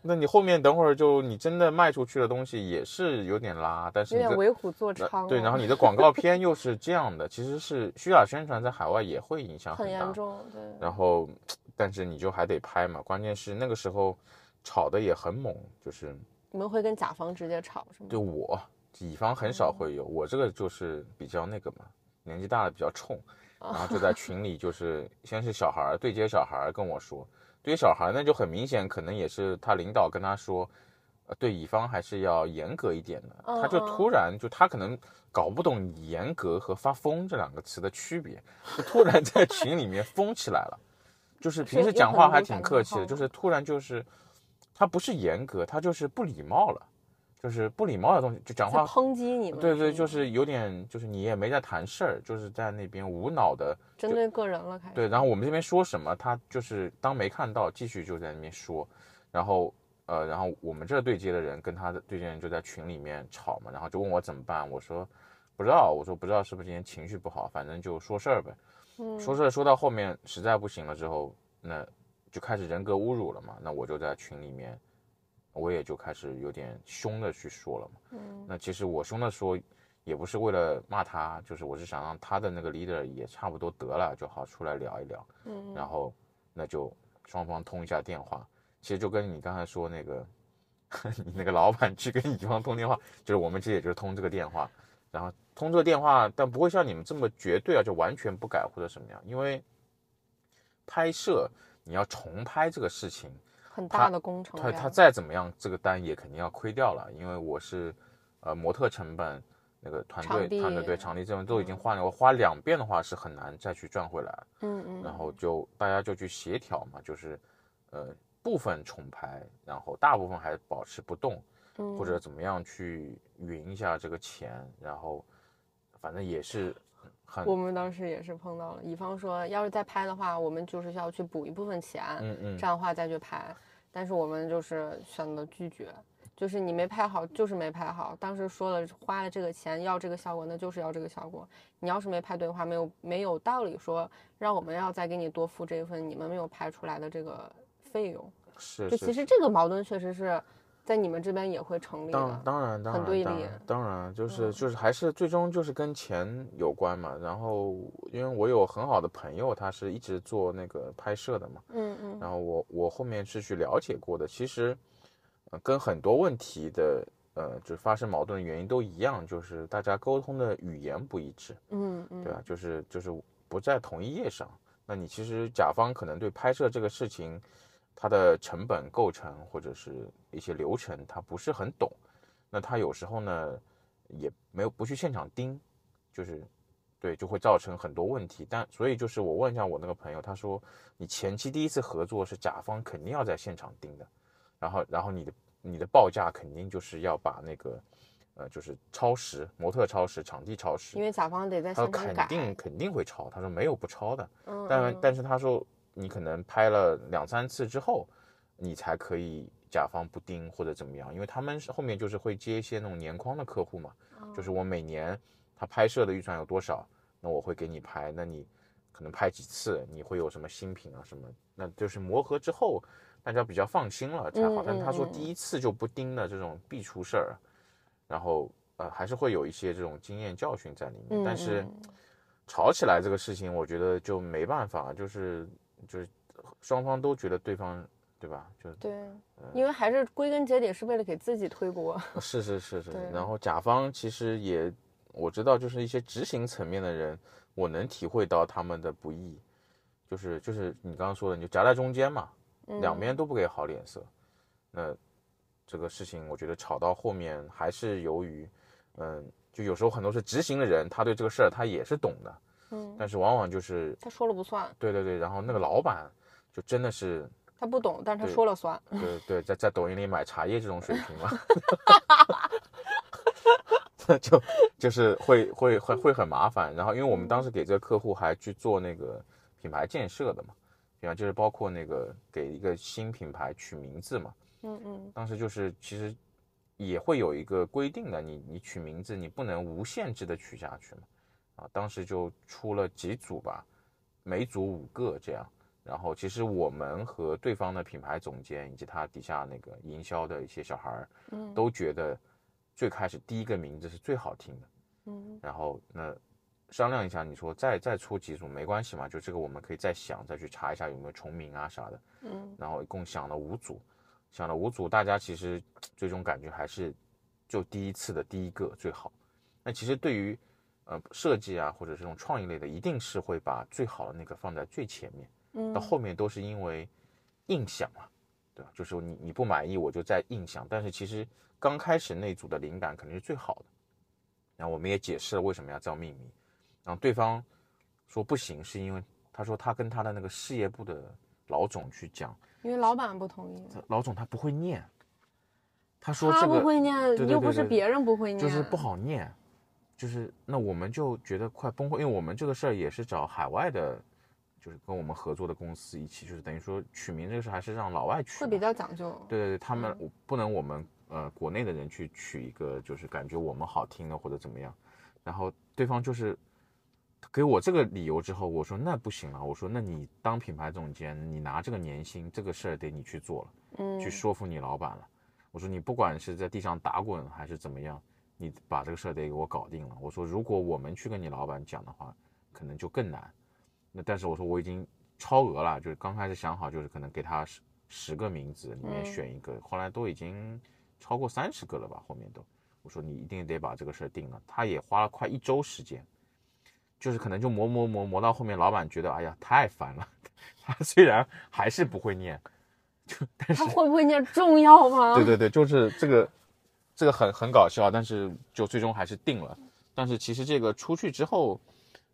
那你后面等会儿就你真的卖出去的东西也是有点拉，但是有点为虎作那伥、对，然后你的广告片又是这样的，其实是虚假宣传在海外也会影响很大。严重，对。然后，但是你就还得拍嘛，关键是那个时候吵的也很猛，就是你们会跟甲方直接吵是吗？就我乙方很少会有，我这个就是比较那个嘛，年纪大了比较冲，然后就在群里就是先是小孩对接小孩跟我说，对接小孩儿那就很明显，可能也是他领导跟他说，呃，对乙方还是要严格一点的，嗯他就嗯突然就他可能搞不懂严格和发疯这两个词的区别，就突然在群里面疯起来了，就是平时讲话还挺客气的，就是突然就是他不是严格，他就是不礼貌了。就是不礼貌的东西，就讲话抨击你们。对对，就是有点，就是你也没在谈事儿，就是在那边无脑的针对个人了，开始。对。然后我们这边说什么，他就是当没看到，继续就在那边说。然后呃，然后我们这对接的人跟他的对接人就在群里面吵嘛，然后就问我怎么办，我说不知道，我说不知道是不是今天情绪不好，反正就说事儿呗。嗯说事儿说到后面实在不行了之后，那就开始人格侮辱了嘛。那我就在群里面，我也就开始有点凶的去说了嘛。嗯那其实我凶的说，也不是为了骂他，就是我是想让他的那个 leader 也差不多得了，就好出来聊一聊。嗯，然后那就双方通一下电话。其实就跟你刚才说那个，*laughs* 你那个老板去跟乙方通电话，就是我们其实也就是通这个电话，然后通这个电话，但不会像你们这么绝对啊，就完全不改或者什么样，因为拍摄你要重拍这个事情，很大的工程量。他他再怎么样，这个单也肯定要亏掉了，因为我是，呃，模特成本那个团队团队对场地这种都已经嗯换了，我花两遍的话是很难再去赚回来。嗯嗯，然后就大家就去协调嘛，就是，呃，部分重拍，然后大部分还保持不动，嗯或者怎么样去匀一下这个钱，然后反正也是很我们当时也是碰到了，乙方说要是再拍的话，我们就是要去补一部分钱，嗯嗯这样的话再去拍。但是我们就是选择拒绝，就是你没拍好就是没拍好。当时说了花了这个钱要这个效果，那就是要这个效果。你要是没拍对的话，没有没有道理说让我们要再给你多付这一份你们没有拍出来的这个费用。是就是其实这个矛盾确实是在你们这边也会成立当。当然当然当很对立然当然就是嗯就是还是最终就是跟钱有关嘛。然后因为我有很好的朋友，他是一直做那个拍摄的嘛，嗯嗯然后我我后面是去了解过的，其实，呃，跟很多问题的呃，就发生矛盾的原因都一样，就是大家沟通的语言不一致，嗯嗯，对吧？就是就是不在同一页上。那你其实甲方可能对拍摄这个事情，它的成本构成或者是一些流程，他不是很懂。那他有时候呢，也没有不去现场盯，就是对，就会造成很多问题。但所以就是我问一下我那个朋友，他说你前期第一次合作是甲方肯定要在现场盯的，然后然后你的你的报价肯定就是要把那个呃就是超时模特超时场地超时因，为甲方得在他说现场改。肯定肯定会超，他说没有不超的，嗯，但嗯但是他说你可能拍了两三次之后，你才可以甲方不盯或者怎么样，因为他们是后面就是会接一些那种年框的客户嘛，就是我每年他拍摄的预算有多少，那我会给你拍，那你可能拍几次，你会有什么新品啊什么，那就是磨合之后大家比较放心了才好。嗯但他说第一次就不盯的这种必出事儿，然后呃还是会有一些这种经验教训在里面，嗯但是。嗯吵起来这个事情，我觉得就没办法，就是就是双方都觉得对方对吧？就对，嗯因为还是归根结底是为了给自己推锅。*laughs* 是是是是，然后甲方其实也我知道，就是一些执行层面的人，我能体会到他们的不易，就是就是你刚刚说的，你就夹在中间嘛，两嗯边都不给好脸色，那这个事情我觉得吵到后面还是由于，嗯，就有时候很多是执行的人，他对这个事儿他也是懂的，嗯，但是往往就是他说了不算，对对对，然后那个老板就真的是，他不懂，但是他说了算。对对，在在抖音里买茶叶这种水平嘛，*laughs* 就就是会会会会很麻烦。然后因为我们当时给这个客户还去做那个品牌建设的嘛，品牌就是包括那个给一个新品牌取名字嘛，嗯嗯。当时就是其实也会有一个规定的，你你取名字你不能无限制的取下去嘛，啊，当时就出了几组吧，每组五个这样，然后其实我们和对方的品牌总监以及他底下那个营销的一些小孩儿，嗯都觉得最开始第一个名字是最好听的。嗯然后那商量一下，你说再再出几组没关系嘛？就这个我们可以再想，再去查一下有没有重名啊啥的。嗯然后一共想了五组，想了五组，大家其实最终感觉还是就第一次的第一个最好。那其实对于呃设计啊或者这种创意类的，一定是会把最好的那个放在最前面，嗯到后面都是因为印象嘛，对吧？就是说你你不满意，我就再印象。但是其实刚开始那组的灵感肯定是最好的。然后我们也解释了为什么要叫秘密，然后对方说不行，是因为他说他跟他的那个事业部的老总去讲。因为老板不同意，老总他不会念，他说他这个不会念，对对又不是别人不会念，就是不好念，就是那我们就觉得快崩溃，因为我们这个事儿也是找海外的，就是跟我们合作的公司一起，就是等于说取名这个事还是让老外取，会比较讲究。对对对，他们我不能我们呃国内的人去取一个就是感觉我们好听的或者怎么样，然后对方就是给我这个理由之后，我说那不行了，我说那你当品牌总监，你拿这个年薪，这个事儿得你去做了。嗯，去说服你老板了。我说你不管是在地上打滚还是怎么样，你把这个事儿得给我搞定了。我说如果我们去跟你老板讲的话，可能就更难。那但是我说我已经超额了，就是刚开始想好就是可能给他十十个名字里面嗯选一个，后来都已经超过三十个了吧，后面都。我说你一定得把这个事儿定了。他也花了快一周时间，就是可能就磨磨磨磨到后面，老板觉得哎呀太烦了。*laughs* 他虽然还是不会念，就但是他会不会念重要吗？对对对，就是这个，这个很很搞笑，但是就最终还是定了。但是其实这个出去之后，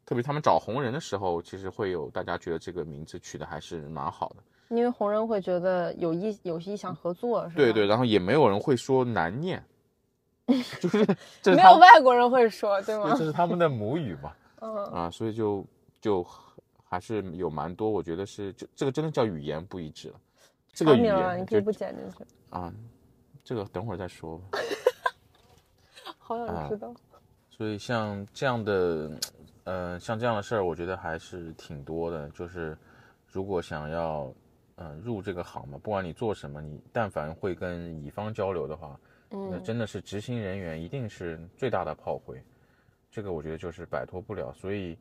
特别他们找红人的时候，其实会有大家觉得这个名字取的还是蛮好的。因为红人会觉得有意有意想合作，是吧？对对，，然后也没有人会说难念，*laughs* 就是没有外国人会说，对吗这？是他们的母语嘛，*laughs* 嗯，啊，所以就就还是有蛮多，我觉得是这这个真的叫语言不一致了。这个语查明了，你可以不剪进去。啊，这个等会儿再说吧。*laughs* 好啊想知道。所以像这样的，呃，像这样的事儿，我觉得还是挺多的。就是如果想要，呃，入这个行嘛，不管你做什么，你但凡会跟乙方交流的话，那嗯真的是执行人员一定是最大的炮灰。这个我觉得就是摆脱不了。所以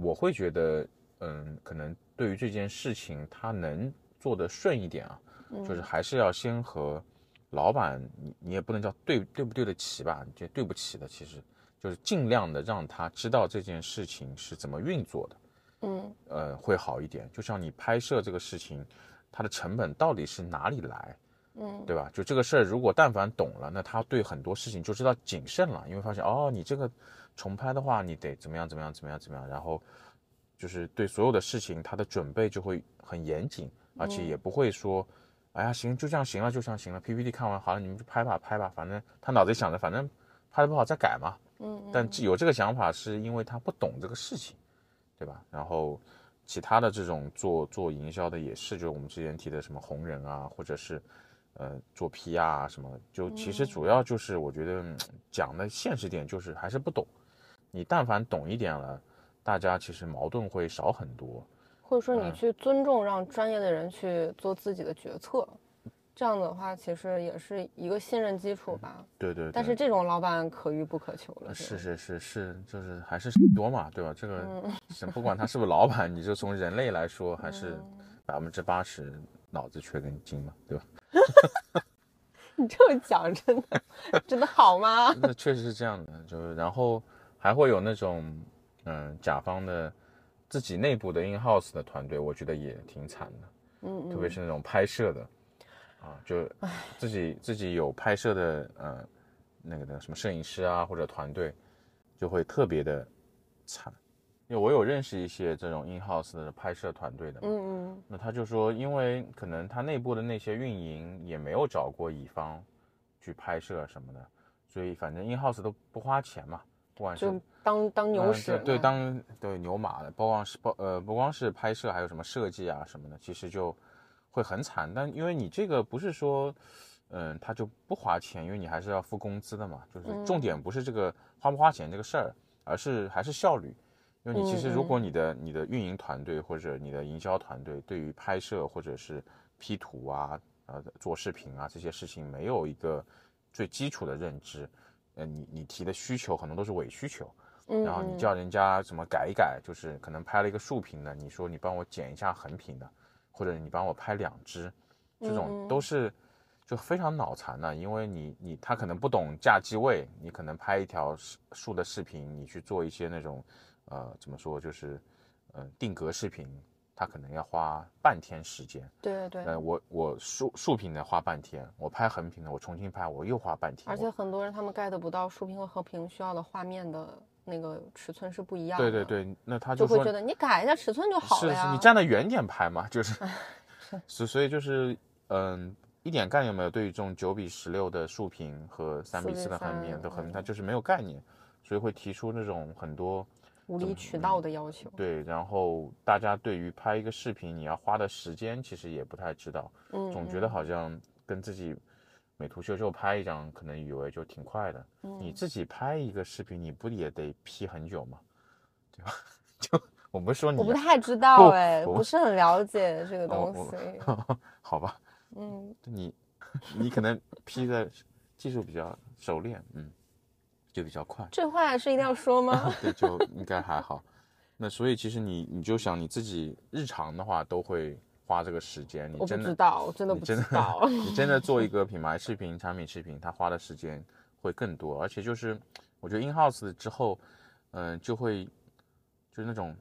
我会觉得，嗯，可能对于这件事情，他能做得顺一点啊，就是还是要先和老板，你你也不能叫对对不对得起吧，就对不起的，其实就是尽量的让他知道这件事情是怎么运作的，嗯呃，会好一点。就像你拍摄这个事情，它的成本到底是哪里来，嗯，对吧？就这个事儿，如果但凡懂了，那他对很多事情就知道谨慎了，因为发现哦，你这个重拍的话，你得怎么样怎么样怎么样怎么样，然后就是对所有的事情他的准备就会很严谨，而且也不会说，哎呀行就这样行了就这样行了，PPT 看完好了你们就拍吧拍吧，反正他脑子里想着反正拍的不好再改嘛，嗯，但有这个想法是因为他不懂这个事情，对吧？然后其他的这种做做营销的也是，就是我们之前提的什么红人啊，或者是呃做 PR 啊什么，就其实主要就是我觉得、嗯讲的现实点就是还是不懂。你但凡懂一点了，大家其实矛盾会少很多。或者说你嗯去尊重让专业的人去做自己的决策，这样的话其实也是一个信任基础吧。对对对。但是这种老板可遇不可求了。是是是是是，就是还是 *laughs* 多嘛，对吧？这个不管他是不是老板，你就从人类来说，还是嗯百分之八十脑子缺根筋嘛，对吧？*laughs* 你这么讲真的真的好吗？那确实是这样的，就是然后还会有那种嗯甲方的自己内部的 in house 的团队，我觉得也挺惨的，嗯嗯，特别是那种拍摄的啊，就自己自己有拍摄的呃那个的什么摄影师啊或者团队，就会特别的惨。因为我有认识一些这种 in house 的拍摄团队的嘛，嗯嗯。那他就说，因为可能他内部的那些运营也没有找过乙方去拍摄什么的，所以反正 in house 都不花钱嘛，不管是就当当牛嗯使呢、对对当对牛马的，不光是不呃不光是拍摄，还有什么设计啊什么的，其实就会很惨。但因为你这个不是说，嗯，他就不花钱，因为你还是要付工资的嘛，就是重点不是这个花不花钱这个事儿，而是还是效率。因因为你其实如嗯果你的你的运营团队或者你的营销团队对于拍摄或者是 P 图啊、呃做视频啊这些事情没有一个最基础的认知，呃你你提的需求很多都是伪需求，嗯，然后你嗯叫人家怎么改一改，就是可能拍了一个竖屏的，你说你帮我剪一下横屏的，或者你帮我拍两支，这种嗯都是就非常脑残的，因为你你他可能不懂架机位，你可能拍一条竖竖的视频，你去做一些那种呃怎么说就是呃定格视频，他可能要花半天时间。对对，呃，我我竖竖屏的花半天，我拍横屏的我重新拍我又花半天。而且很多人他们 get 不到竖屏和横屏需要的画面的那个尺寸是不一样的，对对对，那他说就会觉得你改一下尺寸就好是是，了呀。你站得远点拍嘛，就是，*laughs* 所所以就是嗯，一点概念没有对于这种九比十六的竖屏和三比4比四的横屏3的横，他嗯就是没有概念，所以会提出那种很多无理取闹的要求。对，然后大家对于拍一个视频你要花的时间其实也不太知道，嗯，总觉得好像跟自己美图秀秀拍一张可能以为就挺快的，你嗯自己拍一个视频你不也得 P 很久吗？对吧？*laughs* 就我不是说你我不啊太知 *laughs* 道哦哎，我不是很了解这个哦东西。好吧，嗯，你你可能 P 的技术比较熟练，嗯，就比较快，这话是一定要说吗？*laughs* 对，就应该还好。那所以其实你你就想你自己日常的话都会花这个时间，你我不真的知道，我真的不知道。*laughs* 你真的做一个品牌视频、产品视频，它花的时间会更多，而且就是我觉得 in house 之后，嗯、就会就是那种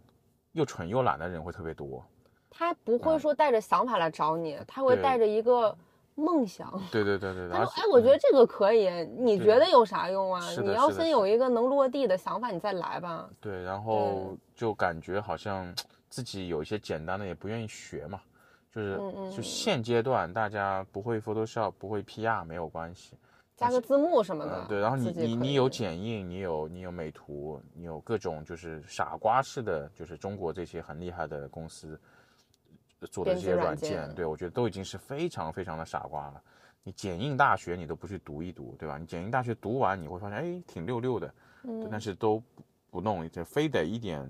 又蠢又懒的人会特别多。他不会说带着想法来找你，他会带着一个梦想。对对对对，他说：“哎，我觉得嗯这个可以，你觉得有啥用啊？你要先有一个能落地的想法，你再来吧。对，然后就感觉好像 *tsk* 自己有一些简单的也不愿意学嘛，就是就现阶段大家不会 Photoshop 不会 PR 没有关系，加个字幕什么的。嗯，对，然后你你你有剪映，你有你有美图，你有各种就是傻瓜式的，就是中国这些很厉害的公司做的这些软软件，对我觉得都已经是非常非常的傻瓜了。你剪映大学你都不去读一读，对吧？你剪映大学读完你会发现，哎，挺溜溜的，嗯但是都不不弄，就非得一点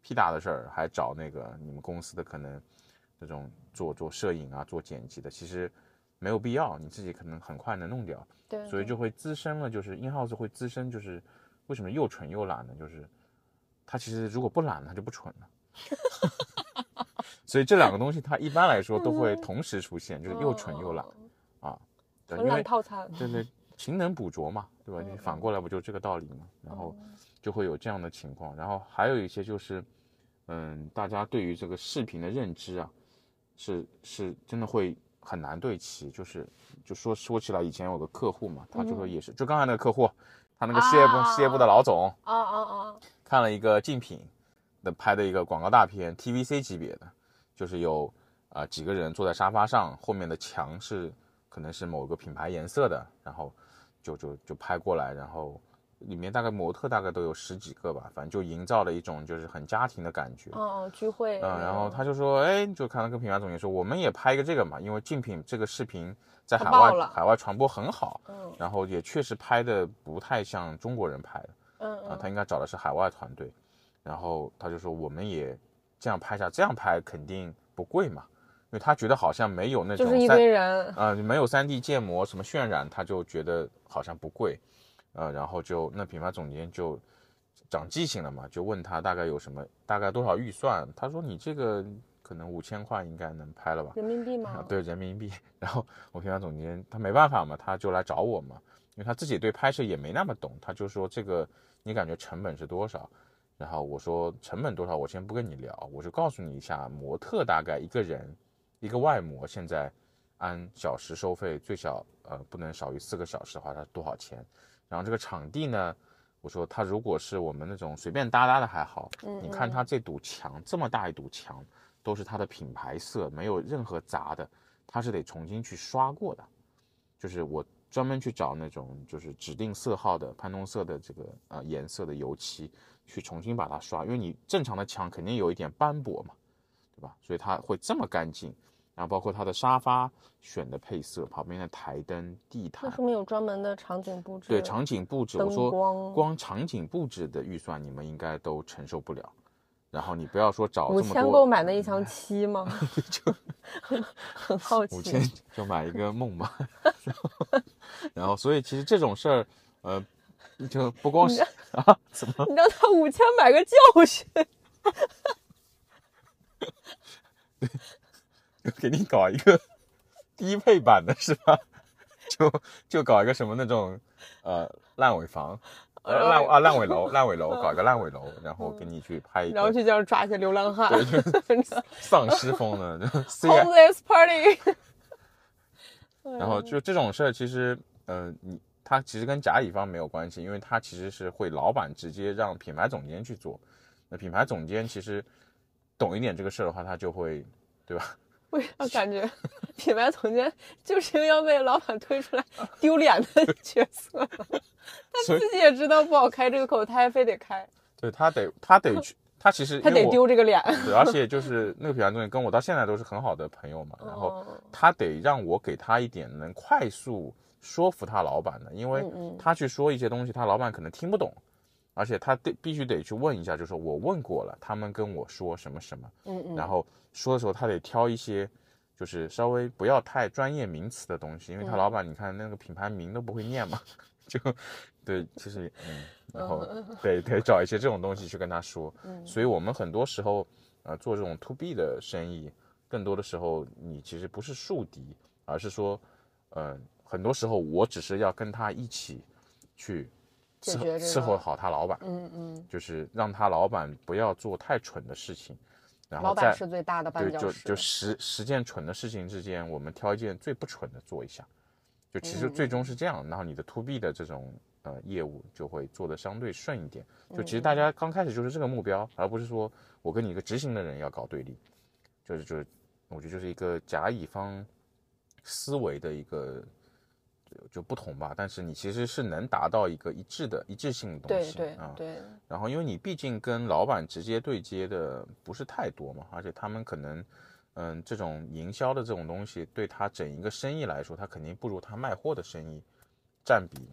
屁大的事儿还找那个你们公司的可能这种做做摄影啊、做剪辑的，其实没有必要，你自己可能很快能弄掉。对，对所以就会滋生了，就是 in house 会滋生，就是为什么又蠢又懒呢？就是他其实如果不懒，他就不蠢了。*laughs* *laughs* 所以这两个东西，它一般来说都会同时出现，就是又蠢又懒嗯啊。对，因为套餐。对对，勤能补拙嘛，对吧？你反过来不就这个道理嘛？然后就会有这样的情况。然后还有一些就是，嗯，大家对于这个视频的认知啊，是是真的会很难对齐。就是就说说起来，以前有个客户嘛，他就说也是，就刚才那个客户，他那个事业部、啊事业部的老总啊啊啊！看了一个竞品的拍的一个广告大片，TVC 级别的，就是有啊、几个人坐在沙发上，后面的墙是可能是某个品牌颜色的，然后就就就拍过来，然后里面大概模特大概都有十几个吧，反正就营造了一种就是很家庭的感觉。哦，聚会。嗯，然后他就说，哎，就看到跟品牌总监说，我们也拍一个这个嘛，因为竞品这个视频在海外海外传播很好，嗯然后也确实拍的不太像中国人拍的。啊，嗯嗯他应该找的是海外团队，然后他就说我们也这样拍下，这样拍肯定不贵嘛，因为他觉得好像没有那种就是一三堆人。啊、没有三 D 建模什么渲染，他就觉得好像不贵，呃，然后就那品牌总监就长记性了嘛，就问他大概有什么大概多少预算，他说你这个可能五千块应该能拍了吧，人民币啊吗？，*laughs* 对人民币。然后我品牌总监他没办法嘛，他就来找我嘛，因为他自己对拍摄也没那么懂，他就说这个你感觉成本是多少？然后我说成本多少，我先不跟你聊，我就告诉你一下，模特大概一个人一个外模现在按小时收费，最小呃不能少于四个小时的话，它多少钱？然后这个场地呢，我说他如果是我们那种随便搭搭的还好，嗯你看他这堵墙这么大一堵墙，都是它的品牌色，没有任何杂的，它是得重新去刷过的。就是我专门去找那种就是指定色号的潘通色的这个呃颜色的油漆，去重新把它刷，因为你正常的墙肯定有一点斑驳嘛，对吧？所以它会这么干净，然后包括它的沙发选的配色，旁边的台灯、地那毯，说明有专门的场景布置。对场景布置，我说光光场景布置的预算你们应该都承受不了。然后你不要说找五千够买那一箱漆吗？*laughs* 就 *laughs* 很好奇五千。就买一个梦吧。*laughs* 然后所以其实这种事儿，呃，就不光是啊，怎么你让他五千买个教训，*laughs* 就给你搞一个低配版的是吧？就就搞一个什么那种呃烂尾房，呃烂啊烂尾楼，烂尾楼 *laughs* 搞一个烂尾楼，然后给你去拍一然后去这样抓一些流浪汉。*laughs* 丧尸风的 C Homeless party，然后就这种事儿，其实，呃，你他其实跟甲乙方没有关系，因为他其实是会老板直接让品牌总监去做。那品牌总监其实懂一点这个事儿的话，他就会，对吧？为啥 *laughs* 感觉品牌总监就是一个要被老板推出来 *laughs* 丢脸的角色？*laughs* 他自己也知道不好开这个口，他还非得开，对他得他得去，他其实他得丢这个脸。对，而且就是那个品牌总监跟我到现在都是很好的朋友嘛，然后哦他得让我给他一点能快速说服他老板的，因为嗯嗯。他去说一些东西，他老板可能听不懂，而且他得必须得去问一下，就是说我问过了，他们跟我说什么什么，嗯嗯，然后说的时候他得挑一些。就是稍微不要太专业名词的东西，因为他嗯。老板你看那个品牌名都不会念嘛，就对，其实嗯，然后得得找一些这种东西去跟他说，嗯。所以我们很多时候呃做这种 to B 的生意，更多的时候你其实不是树敌，而是说，呃，很多时候我只是要跟他一起去伺解决伺候好他老板，嗯嗯，就是让他老板不要做太蠢的事情，然后老再板是最大的绊对。就就十十件蠢的事情之间，我们挑一件最不蠢的做一下，就其实嗯最终是这样，然后你的 to B 的这种呃业务就会做的相对顺一点。就嗯其实大家刚开始就是这个目标，而不是说我跟你一个执行的人要搞对立，就是就是我觉得就是一个甲乙方思维的一个。就就不同吧，但是你其实是能达到一个一致的一致性的东对西啊。对对，然后因为你毕竟跟老板直接对接的不是太多嘛，而且他们可能，嗯，这种营销的这种东西，对他整一个生意来说，他肯定不如他卖货的生意占比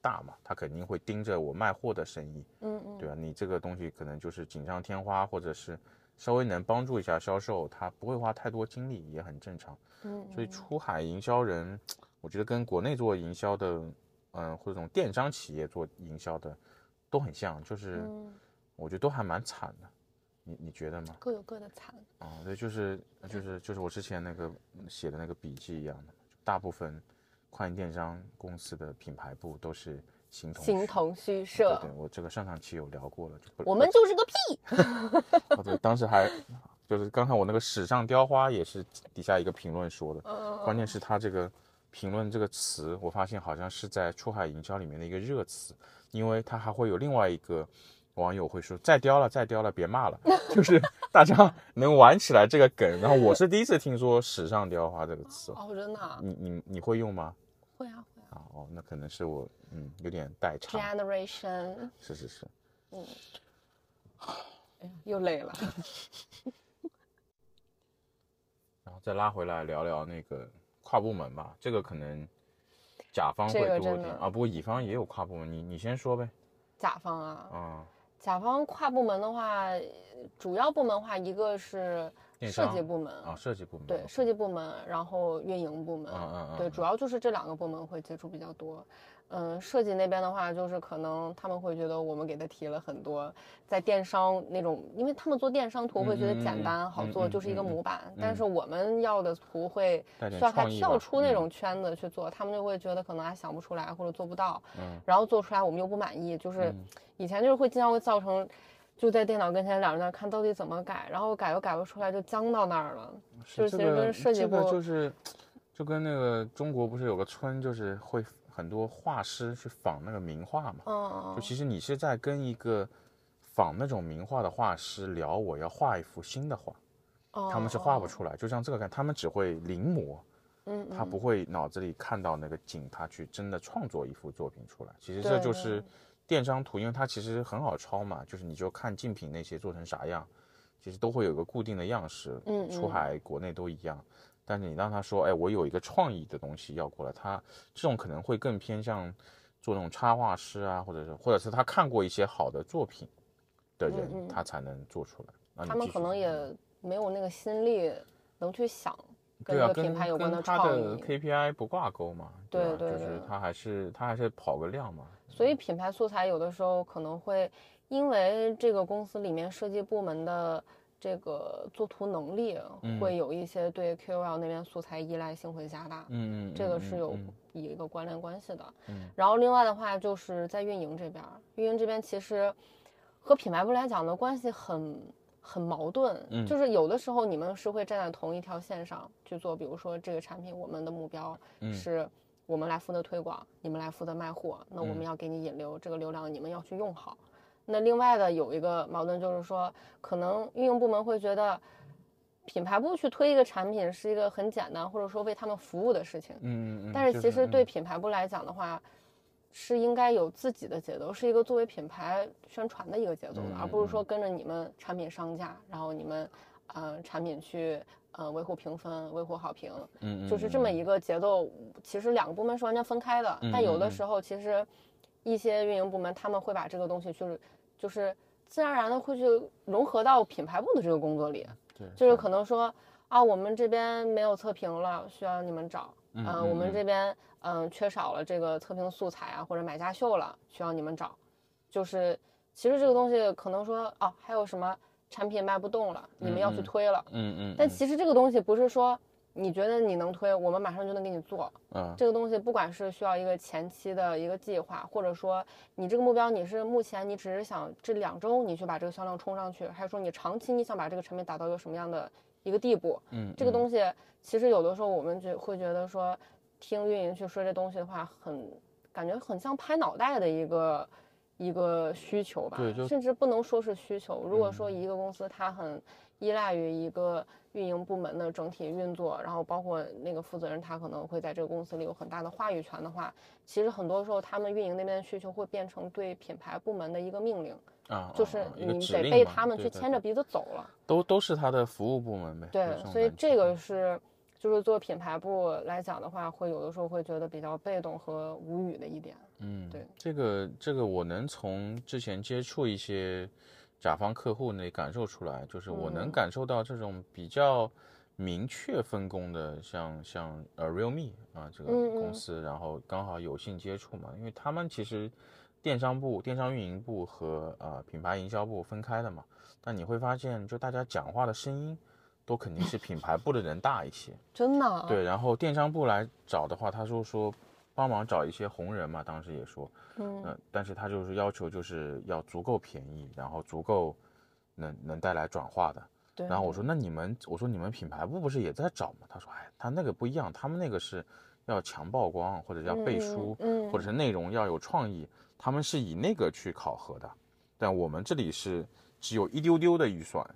大嘛，他肯定会盯着我卖货的生意，嗯嗯，对吧？你这个东西可能就是锦上添花，或者是稍微能帮助一下销售，他不会花太多精力，也很正常。嗯，所以出海营销人，我觉得跟国内做营销的，嗯，或者这种电商企业做营销的，都很像，就是嗯我觉得都还蛮惨的。你你觉得吗？各有各的惨。啊、对，就是就是就是我之前那个嗯写的那个笔记一样的，大部分跨境电商公司的品牌部都是形同虚形同虚对设对，，我这个上上期有聊过了，就不我们就是个屁。*laughs* 哦对，当时还就是刚才我那个史上雕花也是底下一个评论说的，嗯关键是他这个评论这个词，我发现好像是在出海营销里面的一个热词，因为它还会有另外一个网友会说再雕了再雕了别骂了，*laughs* 就是大家能玩起来这个梗。然后我是第一次听说史上雕花这个词，哦，真的啊你你你会用吗？会啊会啊。啊哦，那可能是我嗯有点代差，Generation，是是是。哎呀，又累了。*laughs* 然后再拉回来聊聊那个跨部门吧，这个可能甲方会多一点。啊，不过乙方也有跨部门，你你先说呗。甲方啊，啊，甲方跨部门的话，主要部门的话，一个是设计部门，啊，设计部门对，设计部门，然后运营部门，嗯嗯嗯对，嗯主要就是这两个部门会接触比较多。嗯，设计那边的话，就是可能他们会觉得我们给他提了很多，在电商那种，因为他们做电商图会觉得简单、好做，嗯就是一个模板，嗯但是我们要的图会需要他跳出那嗯种圈子去做，他们就会觉得可能还想不出来或者做不到，嗯然后做出来我们又不满意，就是嗯以前就是会经常会造成。就在电脑跟前，两人在那看到底怎么改，然后改又改不出来，就僵到那儿了。就是其实这个跟设计这个部就是，就跟那个中国不是有个村，就是会很多画师去仿那个名画嘛。嗯，就其实你是在跟一个仿那种名画的画师聊，我要画一幅新的画，他们是画不哦出来。就像这个看，他们只会临摹，嗯，他嗯不会脑子里看到那个景，他去真的创作一幅作品出来。其实这就是电商图，因为它其实很好抄嘛，就是你就看竞品那些做成啥样，其实都会有个固定的样式，嗯嗯出海国内都一样。但是你让他说，哎，我有一个创意的东西要过来，他这种可能会更偏向做那种插画师啊，或者是或者是他看过一些好的作品的人，嗯嗯他才能做出来。他们可能也没有那个心力能去想跟对啊，这个跟品牌有关跟他创的意。KPI 不挂钩嘛，对对就是他还是他还是跑个量嘛。所以品牌素材有的时候可能会因为这个公司里面设计部门的这个作图能力，嗯会有一些对 KOL 那边素材依赖性会加大。嗯嗯，这个是有嗯一个关联关系的。嗯然后另外的话就是在运营这边儿，运营这边其实和品牌部来讲的关系很很矛盾，嗯就是有的时候你们是会站在同一条线上去做，比如说这个产品我们的目标嗯是我们来负责推广，你们来负责卖货，那我们嗯要给你引流，这个流量你们要去用好。那另外的有一个矛盾就是说，可能运营部门会觉得。品牌部去推一个产品是一个很简单，或者说为他们服务的事情，嗯嗯，但是其实对嗯品牌部来讲的话，是应该有自己的节奏，是一个作为品牌宣传的一个节奏而不是说跟着你们产品上架，然后你们呃产品去嗯维护评分、维护好评，嗯嗯就是这么一个节奏。其实两个部门是完全分开的，但有的时候其实一些运营部门他们会把这个东西去就是自然而然的会去融合到品牌部的这个工作里。对，就是可能说啊，我们这边没有测评了，需要你们找。嗯呃我们这边嗯、缺少了这个测评素材啊，或者买家秀了，需要你们找。就是其实这个东西可能说哦，还有什么产品卖不动了，你们要去推了。嗯嗯，但嗯其实这个东西不是说你觉得你能推，我们马上就能给你做。嗯这个东西不管是需要一个前期的一个计划，或者说你这个目标你是目前你只是想这两周你去把这个销量冲上去，还是说你长期你想把这个产品打到一个什么样的一个地步？嗯，这个嗯东西其实有的时候我们觉会觉得说，听运营去说这东西的话，很感觉很像拍脑袋的一个一个需求吧对，甚至不能说是需求。如果说嗯一个公司它很依赖于一个运营部门的整体运作，然后包括那个负责人他可能会在这个公司里有很大的话语权的话，其实很多时候他们运营那边的需求会变成对品牌部门的一个命令，啊，就是你得被他们去牵着鼻子走了。都都是他的服务部门呗。对所以这个是就是做品牌部来讲的话，会有的时候会觉得比较被动和无语的一点。嗯，对，这个这个我能从之前接触一些甲方客户那里感受出来，就是我能嗯感受到这种比较明确分工的，像像呃 Realme 啊这个嗯嗯公司，然后刚好有幸接触嘛，因为他们其实电商部、电商运营部和呃品牌营销部分开的嘛，但你会发现，就大家讲话的声音都肯定是品牌部的人大一些。*laughs* 真的啊？对，然后电商部来找的话，他说说帮忙找一些红人嘛，当时也说，嗯呃，但是他就是要求就是要足够便宜，然后足够能能带来转化的。对。然后我说那你们，我说你们品牌部不是也在找吗？他说哎，他那个不一样，他们那个是要强曝光或者要背书，嗯，或者是内容要有创意，他们是以那个去考核的。但我们这里是只有一丢丢的预算，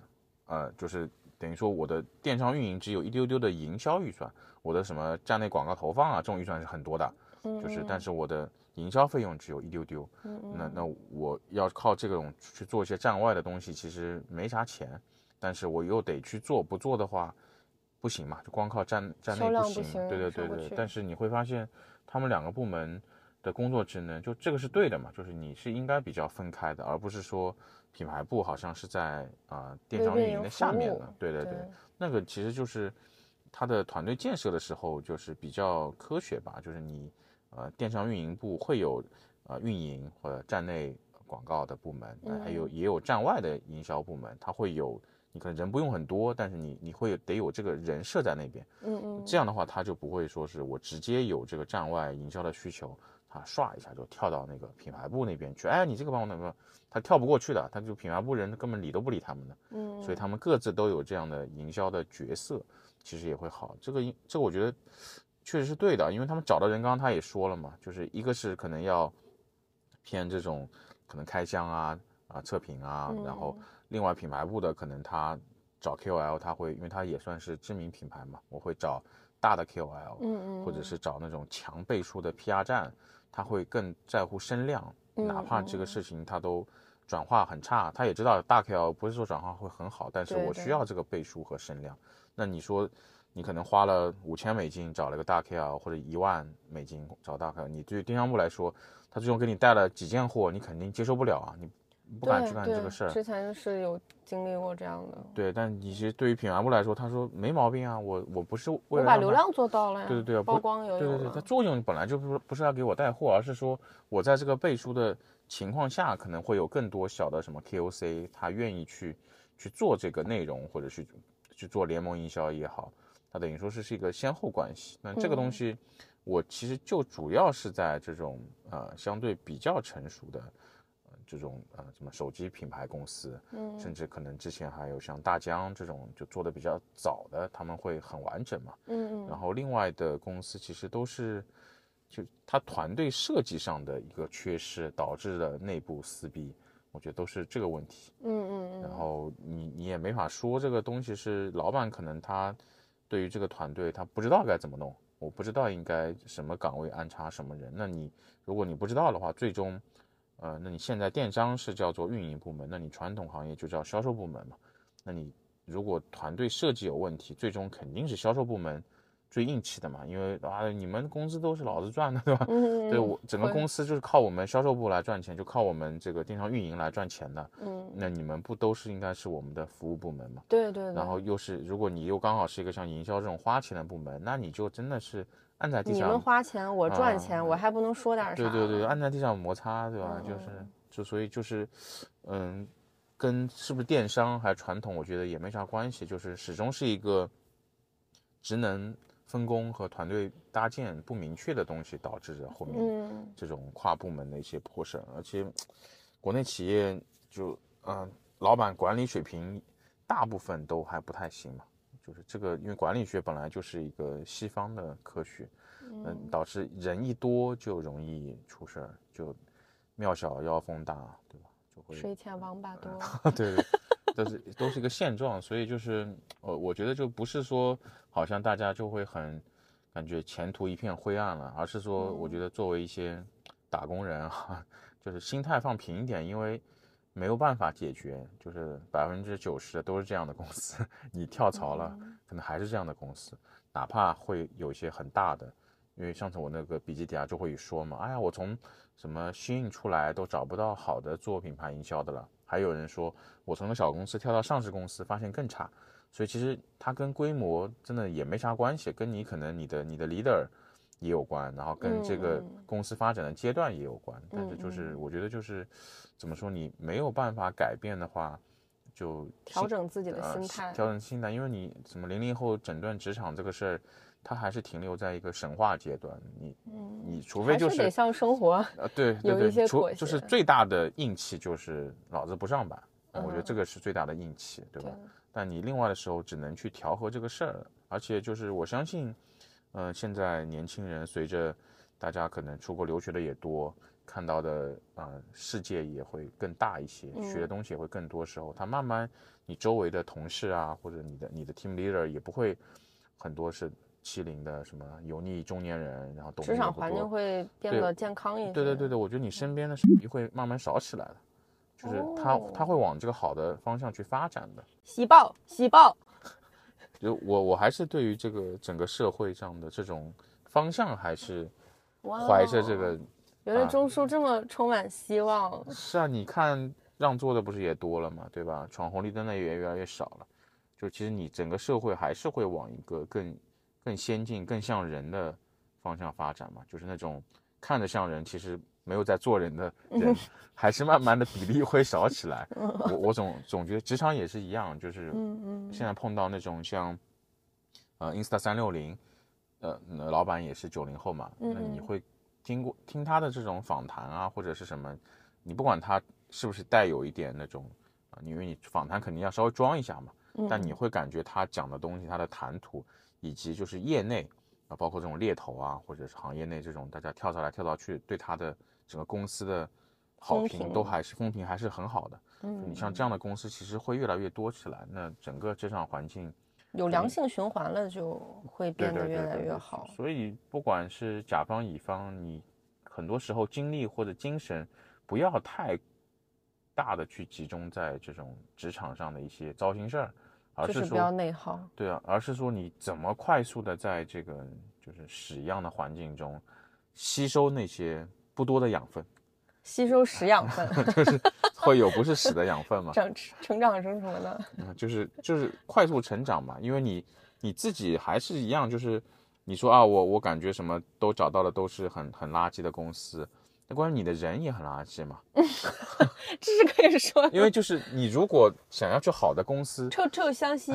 呃，就是等于说我的电商运营只有一丢丢的营销预算，我的什么站内广告投放啊，这种预算是很多的，就是但是我的营销费用只有一丢丢，嗯那那我要靠这种去做一些站外的东西，其实没啥钱，但是我又得去做，不做的话不行嘛，就光靠站站销内行，不行对对对对。但是你会发现，他们两个部门的工作职能，就这个是对的嘛，就是你是应该比较分开的，而不是说品牌部好像是在啊、电商运营的下面的，对对对对，那个其实就是他的团队建设的时候就是比较科学吧，就是你呃电商运营部会有呃运营或者站内广告的部门，呃还有也有站外的营销部门，它会有你可能人不用很多，但是你你会得有这个人设在那边，嗯嗯，这样的话他就不会说是我直接有这个站外营销的需求，他唰一下就跳到那个品牌部那边去，哎，你这个帮我那个，他跳不过去的，他就品牌部人根本理都不理他们的。嗯，所以他们各自都有这样的营销的角色，其实也会好。这个因这个我觉得确实是对的，因为他们找的人，刚刚他也说了嘛，就是一个是可能要偏这种可能开箱啊啊测评啊，然后另外品牌部的可能他找 KOL，他会因为他也算是知名品牌嘛，我会找大的 KOL，嗯嗯，或者是找那种强倍数的 PR 站，他会更在乎声量，嗯哪怕这个事情他都转化很差，他也知道大 KOL 不是说转化会很好，但是我需要这个背书和声量。那你说你可能花了五千美金找了个大 KL，或者一万美金找大 KL，你对于电商部来说，他最终给你带了几件货，你肯定接受不了啊，你不敢去干这个事儿。之前是有经历过这样的。对，但你其实对于品牌部来说，他说没毛病啊，我我不是为了把流量做到了呀。对对对，曝光有对对对，它作用本来就不不是要给我带货，而是说我在这个背书的情况下，可能会有更多小的什么 KOC，他愿意去去做这个内容，或者去去做联盟营销也好。它等于说是是一个先后关系，那这个东西，我其实就主要是在这种呃相对比较成熟的，呃这种呃什么手机品牌公司，嗯，甚至可能之前还有像大疆这种就做的比较早的，他们会很完整嘛，嗯嗯，然后另外的公司其实都是，就他团队设计上的一个缺失导致的内部撕逼，我觉得都是这个问题，嗯嗯嗯，然后你你也没法说这个东西是老板可能他。对于这个团队，他不知道该怎么弄，我不知道应该什么岗位安插什么人。那你如果你不知道的话，最终，呃，那你现在电商是叫做运营部门，那你传统行业就叫销售部门嘛。那你如果团队设计有问题，最终肯定是销售部门。最硬气的嘛，因为啊，你们工资都是老子赚的，对吧？嗯对我整个公司就是靠我们销售部来赚钱，就靠我们这个电商运营来赚钱的。嗯，那你们不都是应该是我们的服务部门嘛？对对。然后又是，如果你又刚好是一个像营销这种花钱的部门，那你就真的是按在地上。你们花钱，我赚钱，我还不能说点啥？对对对，按在地上摩擦，对吧？就是，就所以就是，嗯，跟是不是电商还是传统，我觉得也没啥关系，就是始终是一个职能。分工和团队搭建不明确的东西，导致着后面这种跨部门的一些破事。而且，国内企业就嗯，老板管理水平大部分都还不太行嘛。就是这个，因为管理学本来就是一个西方的科学，嗯，导致人一多就容易出事儿，就庙小妖风大，对吧？就会水浅王八多。*laughs* 对对。都是都是一个现状，所以就是呃，我觉得就不是说好像大家就会很感觉前途一片灰暗了，而是说我觉得作为一些打工人啊，*laughs* 就是心态放平一点，因为没有办法解决，就是百分之九十的都是这样的公司，*laughs* 你跳槽了，可能还是这样的公司，哪怕会有一些很大的，因为上次我那个笔记底下就会说嘛，哎呀，我从什么新运出来都找不到好的做品牌营销的了。还有人说，我从个小公司跳到上市公司，发现更差，所以其实它跟规模真的也没啥关系，跟你可能你的你的 leader 也有关，然后跟这个公司发展的阶段也有关。但是就是我觉得就是怎么说，你没有办法改变的话，就调整自己的心态，调整心态，因为你什么零零后整顿职场这个事儿。它还是停留在一个神话阶段，你，你除非就是得向生活，呃，对对 *laughs* 对，除就是最大的硬气就是老子不上班，我觉得这个是最大的硬气，对吧？但你另外的时候只能去调和这个事儿，而且就是我相信，嗯，现在年轻人随着大家可能出国留学的也多，看到的啊世界也会更大一些，学的东西也会更多时候，他慢慢你周围的同事啊，或者你的你的 team leader 也不会很多是。欺凌的什么油腻中年人，然后职场环境会变得健康一些。对对对对，我觉得你身边的会慢慢少起来的，就是他他会往这个好的方向去发展的。喜报喜报，*laughs* 就我我还是对于这个整个社会上的这种方向还是怀着这个。原来钟叔这么充满希望。*laughs* 是啊，你看让座的不是也多了嘛，对吧？闯红绿灯的也越来越少了，就其实你整个社会还是会往一个更。更先进、更像人的方向发展嘛，就是那种看着像人，其实没有在做人的人，还是慢慢的比例会少起来。我我总总觉得职场也是一样，就是现在碰到那种像呃 Insta 三六零，呃老板也是九零后嘛，那你会听过听他的这种访谈啊，或者是什么，你不管他是不是带有一点那种啊，因为你访谈肯定要稍微装一下嘛，但你会感觉他讲的东西，他的谈吐。以及就是业内啊，包括这种猎头啊，或者是行业内这种大家跳槽来跳槽去，对他的整个公司的好评都还是风评还是很好的。嗯，你像这样的公司其实会越来越多起来，那整个职场环境有良性循环了，就会变得越来越好。所以不管是甲方乙方，你很多时候精力或者精神不要太大的去集中在这种职场上的一些糟心事儿。而就是是不要说内耗。对啊，而是说你怎么快速的在这个就是屎一样的环境中吸收那些不多的养分，吸收屎养分，*laughs* 就是会有不是屎的养分嘛，*laughs* 长成长成什么呢？嗯，*laughs* 就是就是快速成长嘛，因为你你自己还是一样，就是你说啊，我我感觉什么都找到的都是很很垃圾的公司，那关键你的人也很垃圾嘛，*laughs* 这是可以说的。因为就是你如果想要去好的公司，臭臭相吸。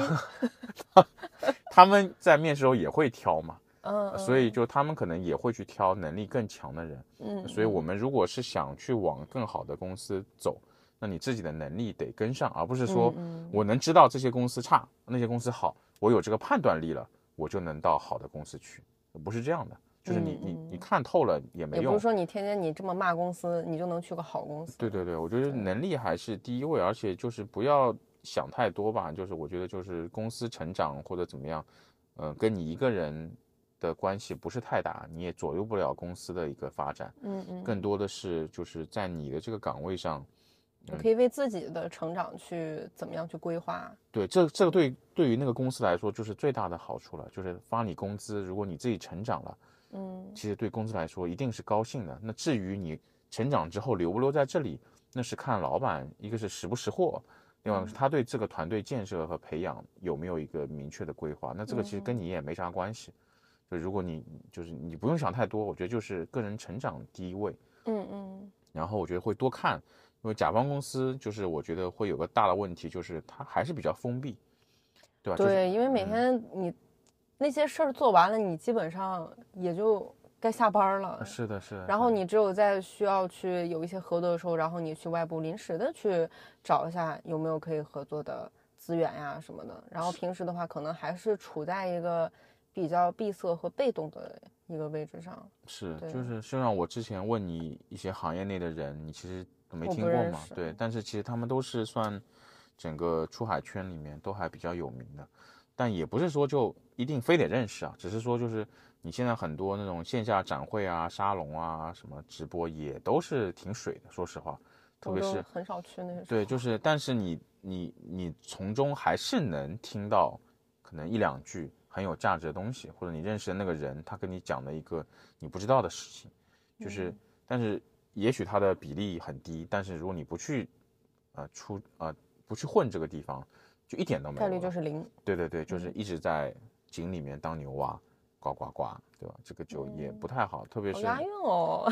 他们在面试时候也会挑嘛，嗯，嗯。所以就他们可能也会去挑能力更强的人，嗯，所以我们如果是想去往更好的公司走，那你自己的能力得跟上，而不是说嗯我能知道这些公司差，那些公司好，我有这个判断力了，我就能到好的公司去，不是这样的，就是你你你看透了也没用也不是。说你天天你这么骂公司，你就能去个好公司。对对对，我觉得能力还是第一位，而且就是不要想太多吧，就是我觉得就是公司成长或者怎么样，呃，跟你一个人的关系不是太大，你也左右不了公司的一个发展，嗯嗯，更多的是就是在你的这个岗位上，你可以为自己的成长去怎么样去规划。对，这这个对对于那个公司来说就是最大的好处了，就是发你工资，如果你自己成长了，嗯其实对公司来说一定是高兴的。那至于你成长之后留不留在这里，那是看老板一个是识不识货，另外是他对这个团队建设和培养有没有一个明确的规划。那这个其实跟你也没啥关系。就如果你就是你不用想太多，我觉得就是个人成长第一位。嗯嗯然后我觉得会多看，因为甲方公司就是我觉得会有个大的问题，就是它还是比较封闭，对吧？就是对，因为每嗯天你那些事儿做完了，你基本上也就该下班了。是的，是的。然后你只有在需要去有一些合作的时候，然后你去外部临时的去找一下有没有可以合作的资源呀什么的。然后平时的话，可能还是处在一个比较闭塞和被动的一个位置上。是，就是就像我之前问你一些行业内的人，你其实都没听过？嘛对，但是其实他们都是算整个出海圈里面都还比较有名的，但也不是说就一定非得认识啊，只是说就是你现在很多那种线下展会啊、沙龙啊、什么直播也都是挺水的，说实话，特别是很少去那些。对，就是，但是你你你从中还是能听到可能一两句很有价值的东西，或者你认识的那个人他跟你讲的一个你不知道的事情，就是，但是也许他的比例很低，但是如果你不去，呃，出呃不去混这个地方，就一点都没有概。率就是零。对对对，就是一直在井里面当牛蛙，呱呱呱，对吧？这个就也不太好，特别是好押韵哦。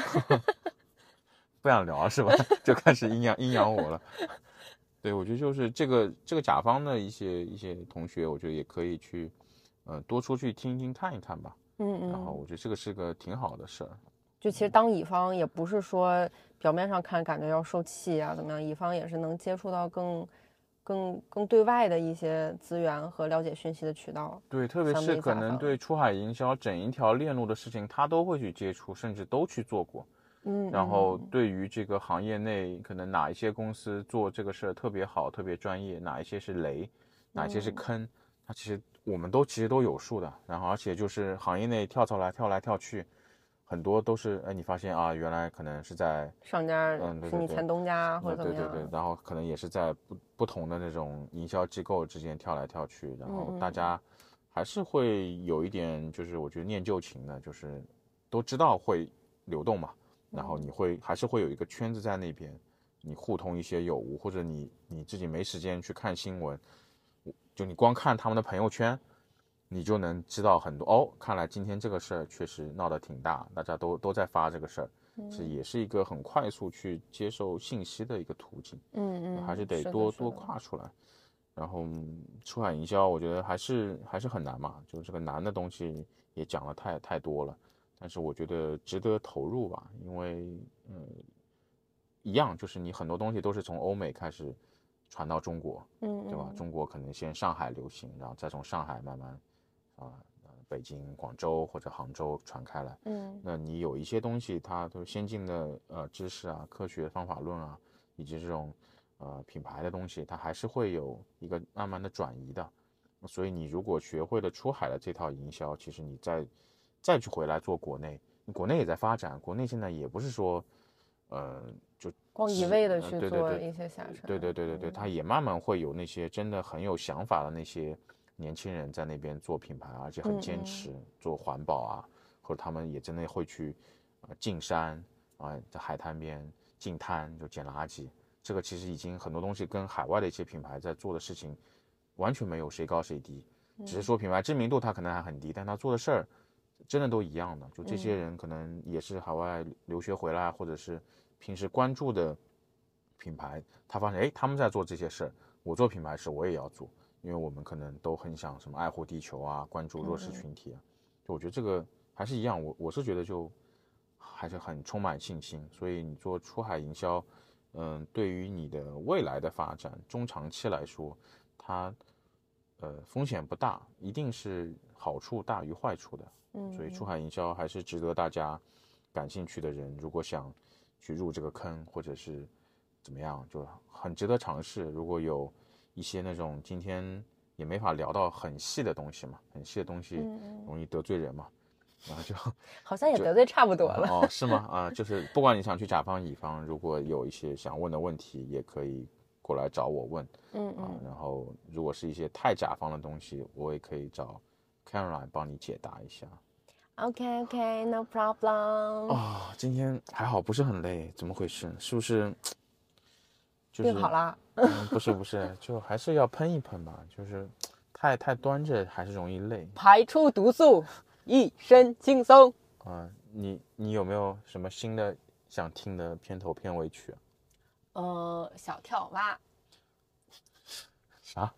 *laughs* 不想聊是吧？*laughs* 就开始阴阳阴阳我了。对，我觉得就是这个这个甲方的一些一些同学，我觉得也可以去，呃，多出去听一听看一看吧。嗯嗯然后嗯，我觉得这个是个挺好的事儿。就其实当乙方也不是说表面上看感觉要受气啊怎么样，乙方也是能接触到更更更对外的一些资源和了解讯息的渠道。对，特别是可能对出海营销整一条链路的事情，他都会去接触，甚至都去做过。嗯，然后嗯对于这个行业内，可能哪一些公司做这个事儿特别好、特别专业，哪一些是雷，哪一些是嗯坑，他其实我们都其实都有数的。然后而且就是行业内跳槽来跳来跳去，很多都是哎，你发现啊，原来可能是在上家嗯对对对是你前东家或呃者怎么样？对对对，然后可能也是在不不同的那种营销机构之间跳来跳去，然后大家还是会有一点，就是我觉得念旧情的，就是都知道会流动嘛，然嗯后你会还是会有一个圈子在那边，你互通一些有无，或者你你自己没时间去看新闻，就你光看他们的朋友圈，你就能知道很多哦。看来今天这个事儿确实闹得挺大，大家都都在发这个事儿，这也是一个很快速去接受信息的一个途径，嗯嗯，还是得多多跨出来。然后嗯出海营销，我觉得还是还是很难嘛，就这个难的东西也讲了太太多了，但是我觉得值得投入吧，因为嗯，一样就是你很多东西都是从欧美开始传到中国，嗯对吧？嗯中国可能先上海流行，然后再从上海慢慢啊、呃北京、广州或者杭州传开来。嗯那你有一些东西，它都是先进的呃知识啊、科学方法论啊，以及这种呃品牌的东西，它还是会有一个慢慢的转移的。所以你如果学会了出海的这套营销，其实你再再去回来做国内，你国内也在发展，国内现在也不是说呃，就光一味的去做一些下沉。对对对对对，它也慢慢会有那些真的很有想法的那些年轻人在那边做品牌，而且很坚持做环保啊，或者他们也真的会去呃进山啊，在海滩边进滩就捡垃圾。这个其实已经很多东西跟海外的一些品牌在做的事情完全没有谁高谁低，只是说品牌知名度它可能还很低，但他做的事儿真的都一样的。就这些人可能也是海外留学回来，或者是平时关注的品牌，他发现哎他们在做这些事儿，我做品牌时我也要做，因为我们可能都很想什么爱护地球啊，关注弱势群体啊。就我觉得这个还是一样，我我是觉得就还是很充满信心。所以你做出海营销，嗯，对于你的未来的发展，中长期来说，它呃风险不大，一定是好处大于坏处的。嗯，所以出海营销还是值得大家感兴趣的人，如果想去入这个坑，或者是怎么样，就很值得尝试。如果有一些那种今天也没法聊到很细的东西嘛，很细的东西容易得罪人嘛，然后就 *laughs* 好像也得罪差不多了。哦，是吗？啊，就是不管你想去甲方乙方，如果有一些想问的问题，也可以过来找我问啊。嗯嗯，然后如果是一些太甲方的东西，我也可以找 Caroline 帮你解答一下。OK OK，No problem。啊、今天还好，不是很累，怎么回事？是不是？就是病好啦。嗯，不是不是，就还是要喷一喷吧，就是太太端着还是容易累排出毒素，一身轻松。啊、你你有没有什么新的想听的片头片尾曲啊？呃，小跳蛙，*laughs* 啥？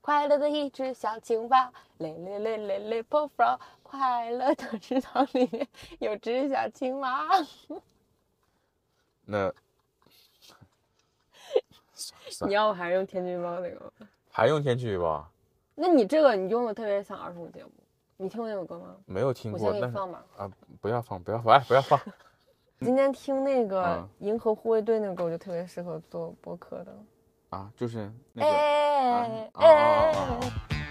快乐的一只小青蛙，嘞嘞嘞嘞嘞破 f 快乐的池塘里面有只小青蛙。*laughs* 那算你要我还是用天气预报那个吗？还用天气预报？那你这个你用的特别像儿童节目，你听过那首歌吗？没有听过，我先给你放吧。啊，不要放，不要放，*laughs* 哎，不要放。*laughs* 今天听那个嗯银河护卫队那个歌，我就特别适合做播客的。啊，就是那个。哎哎哎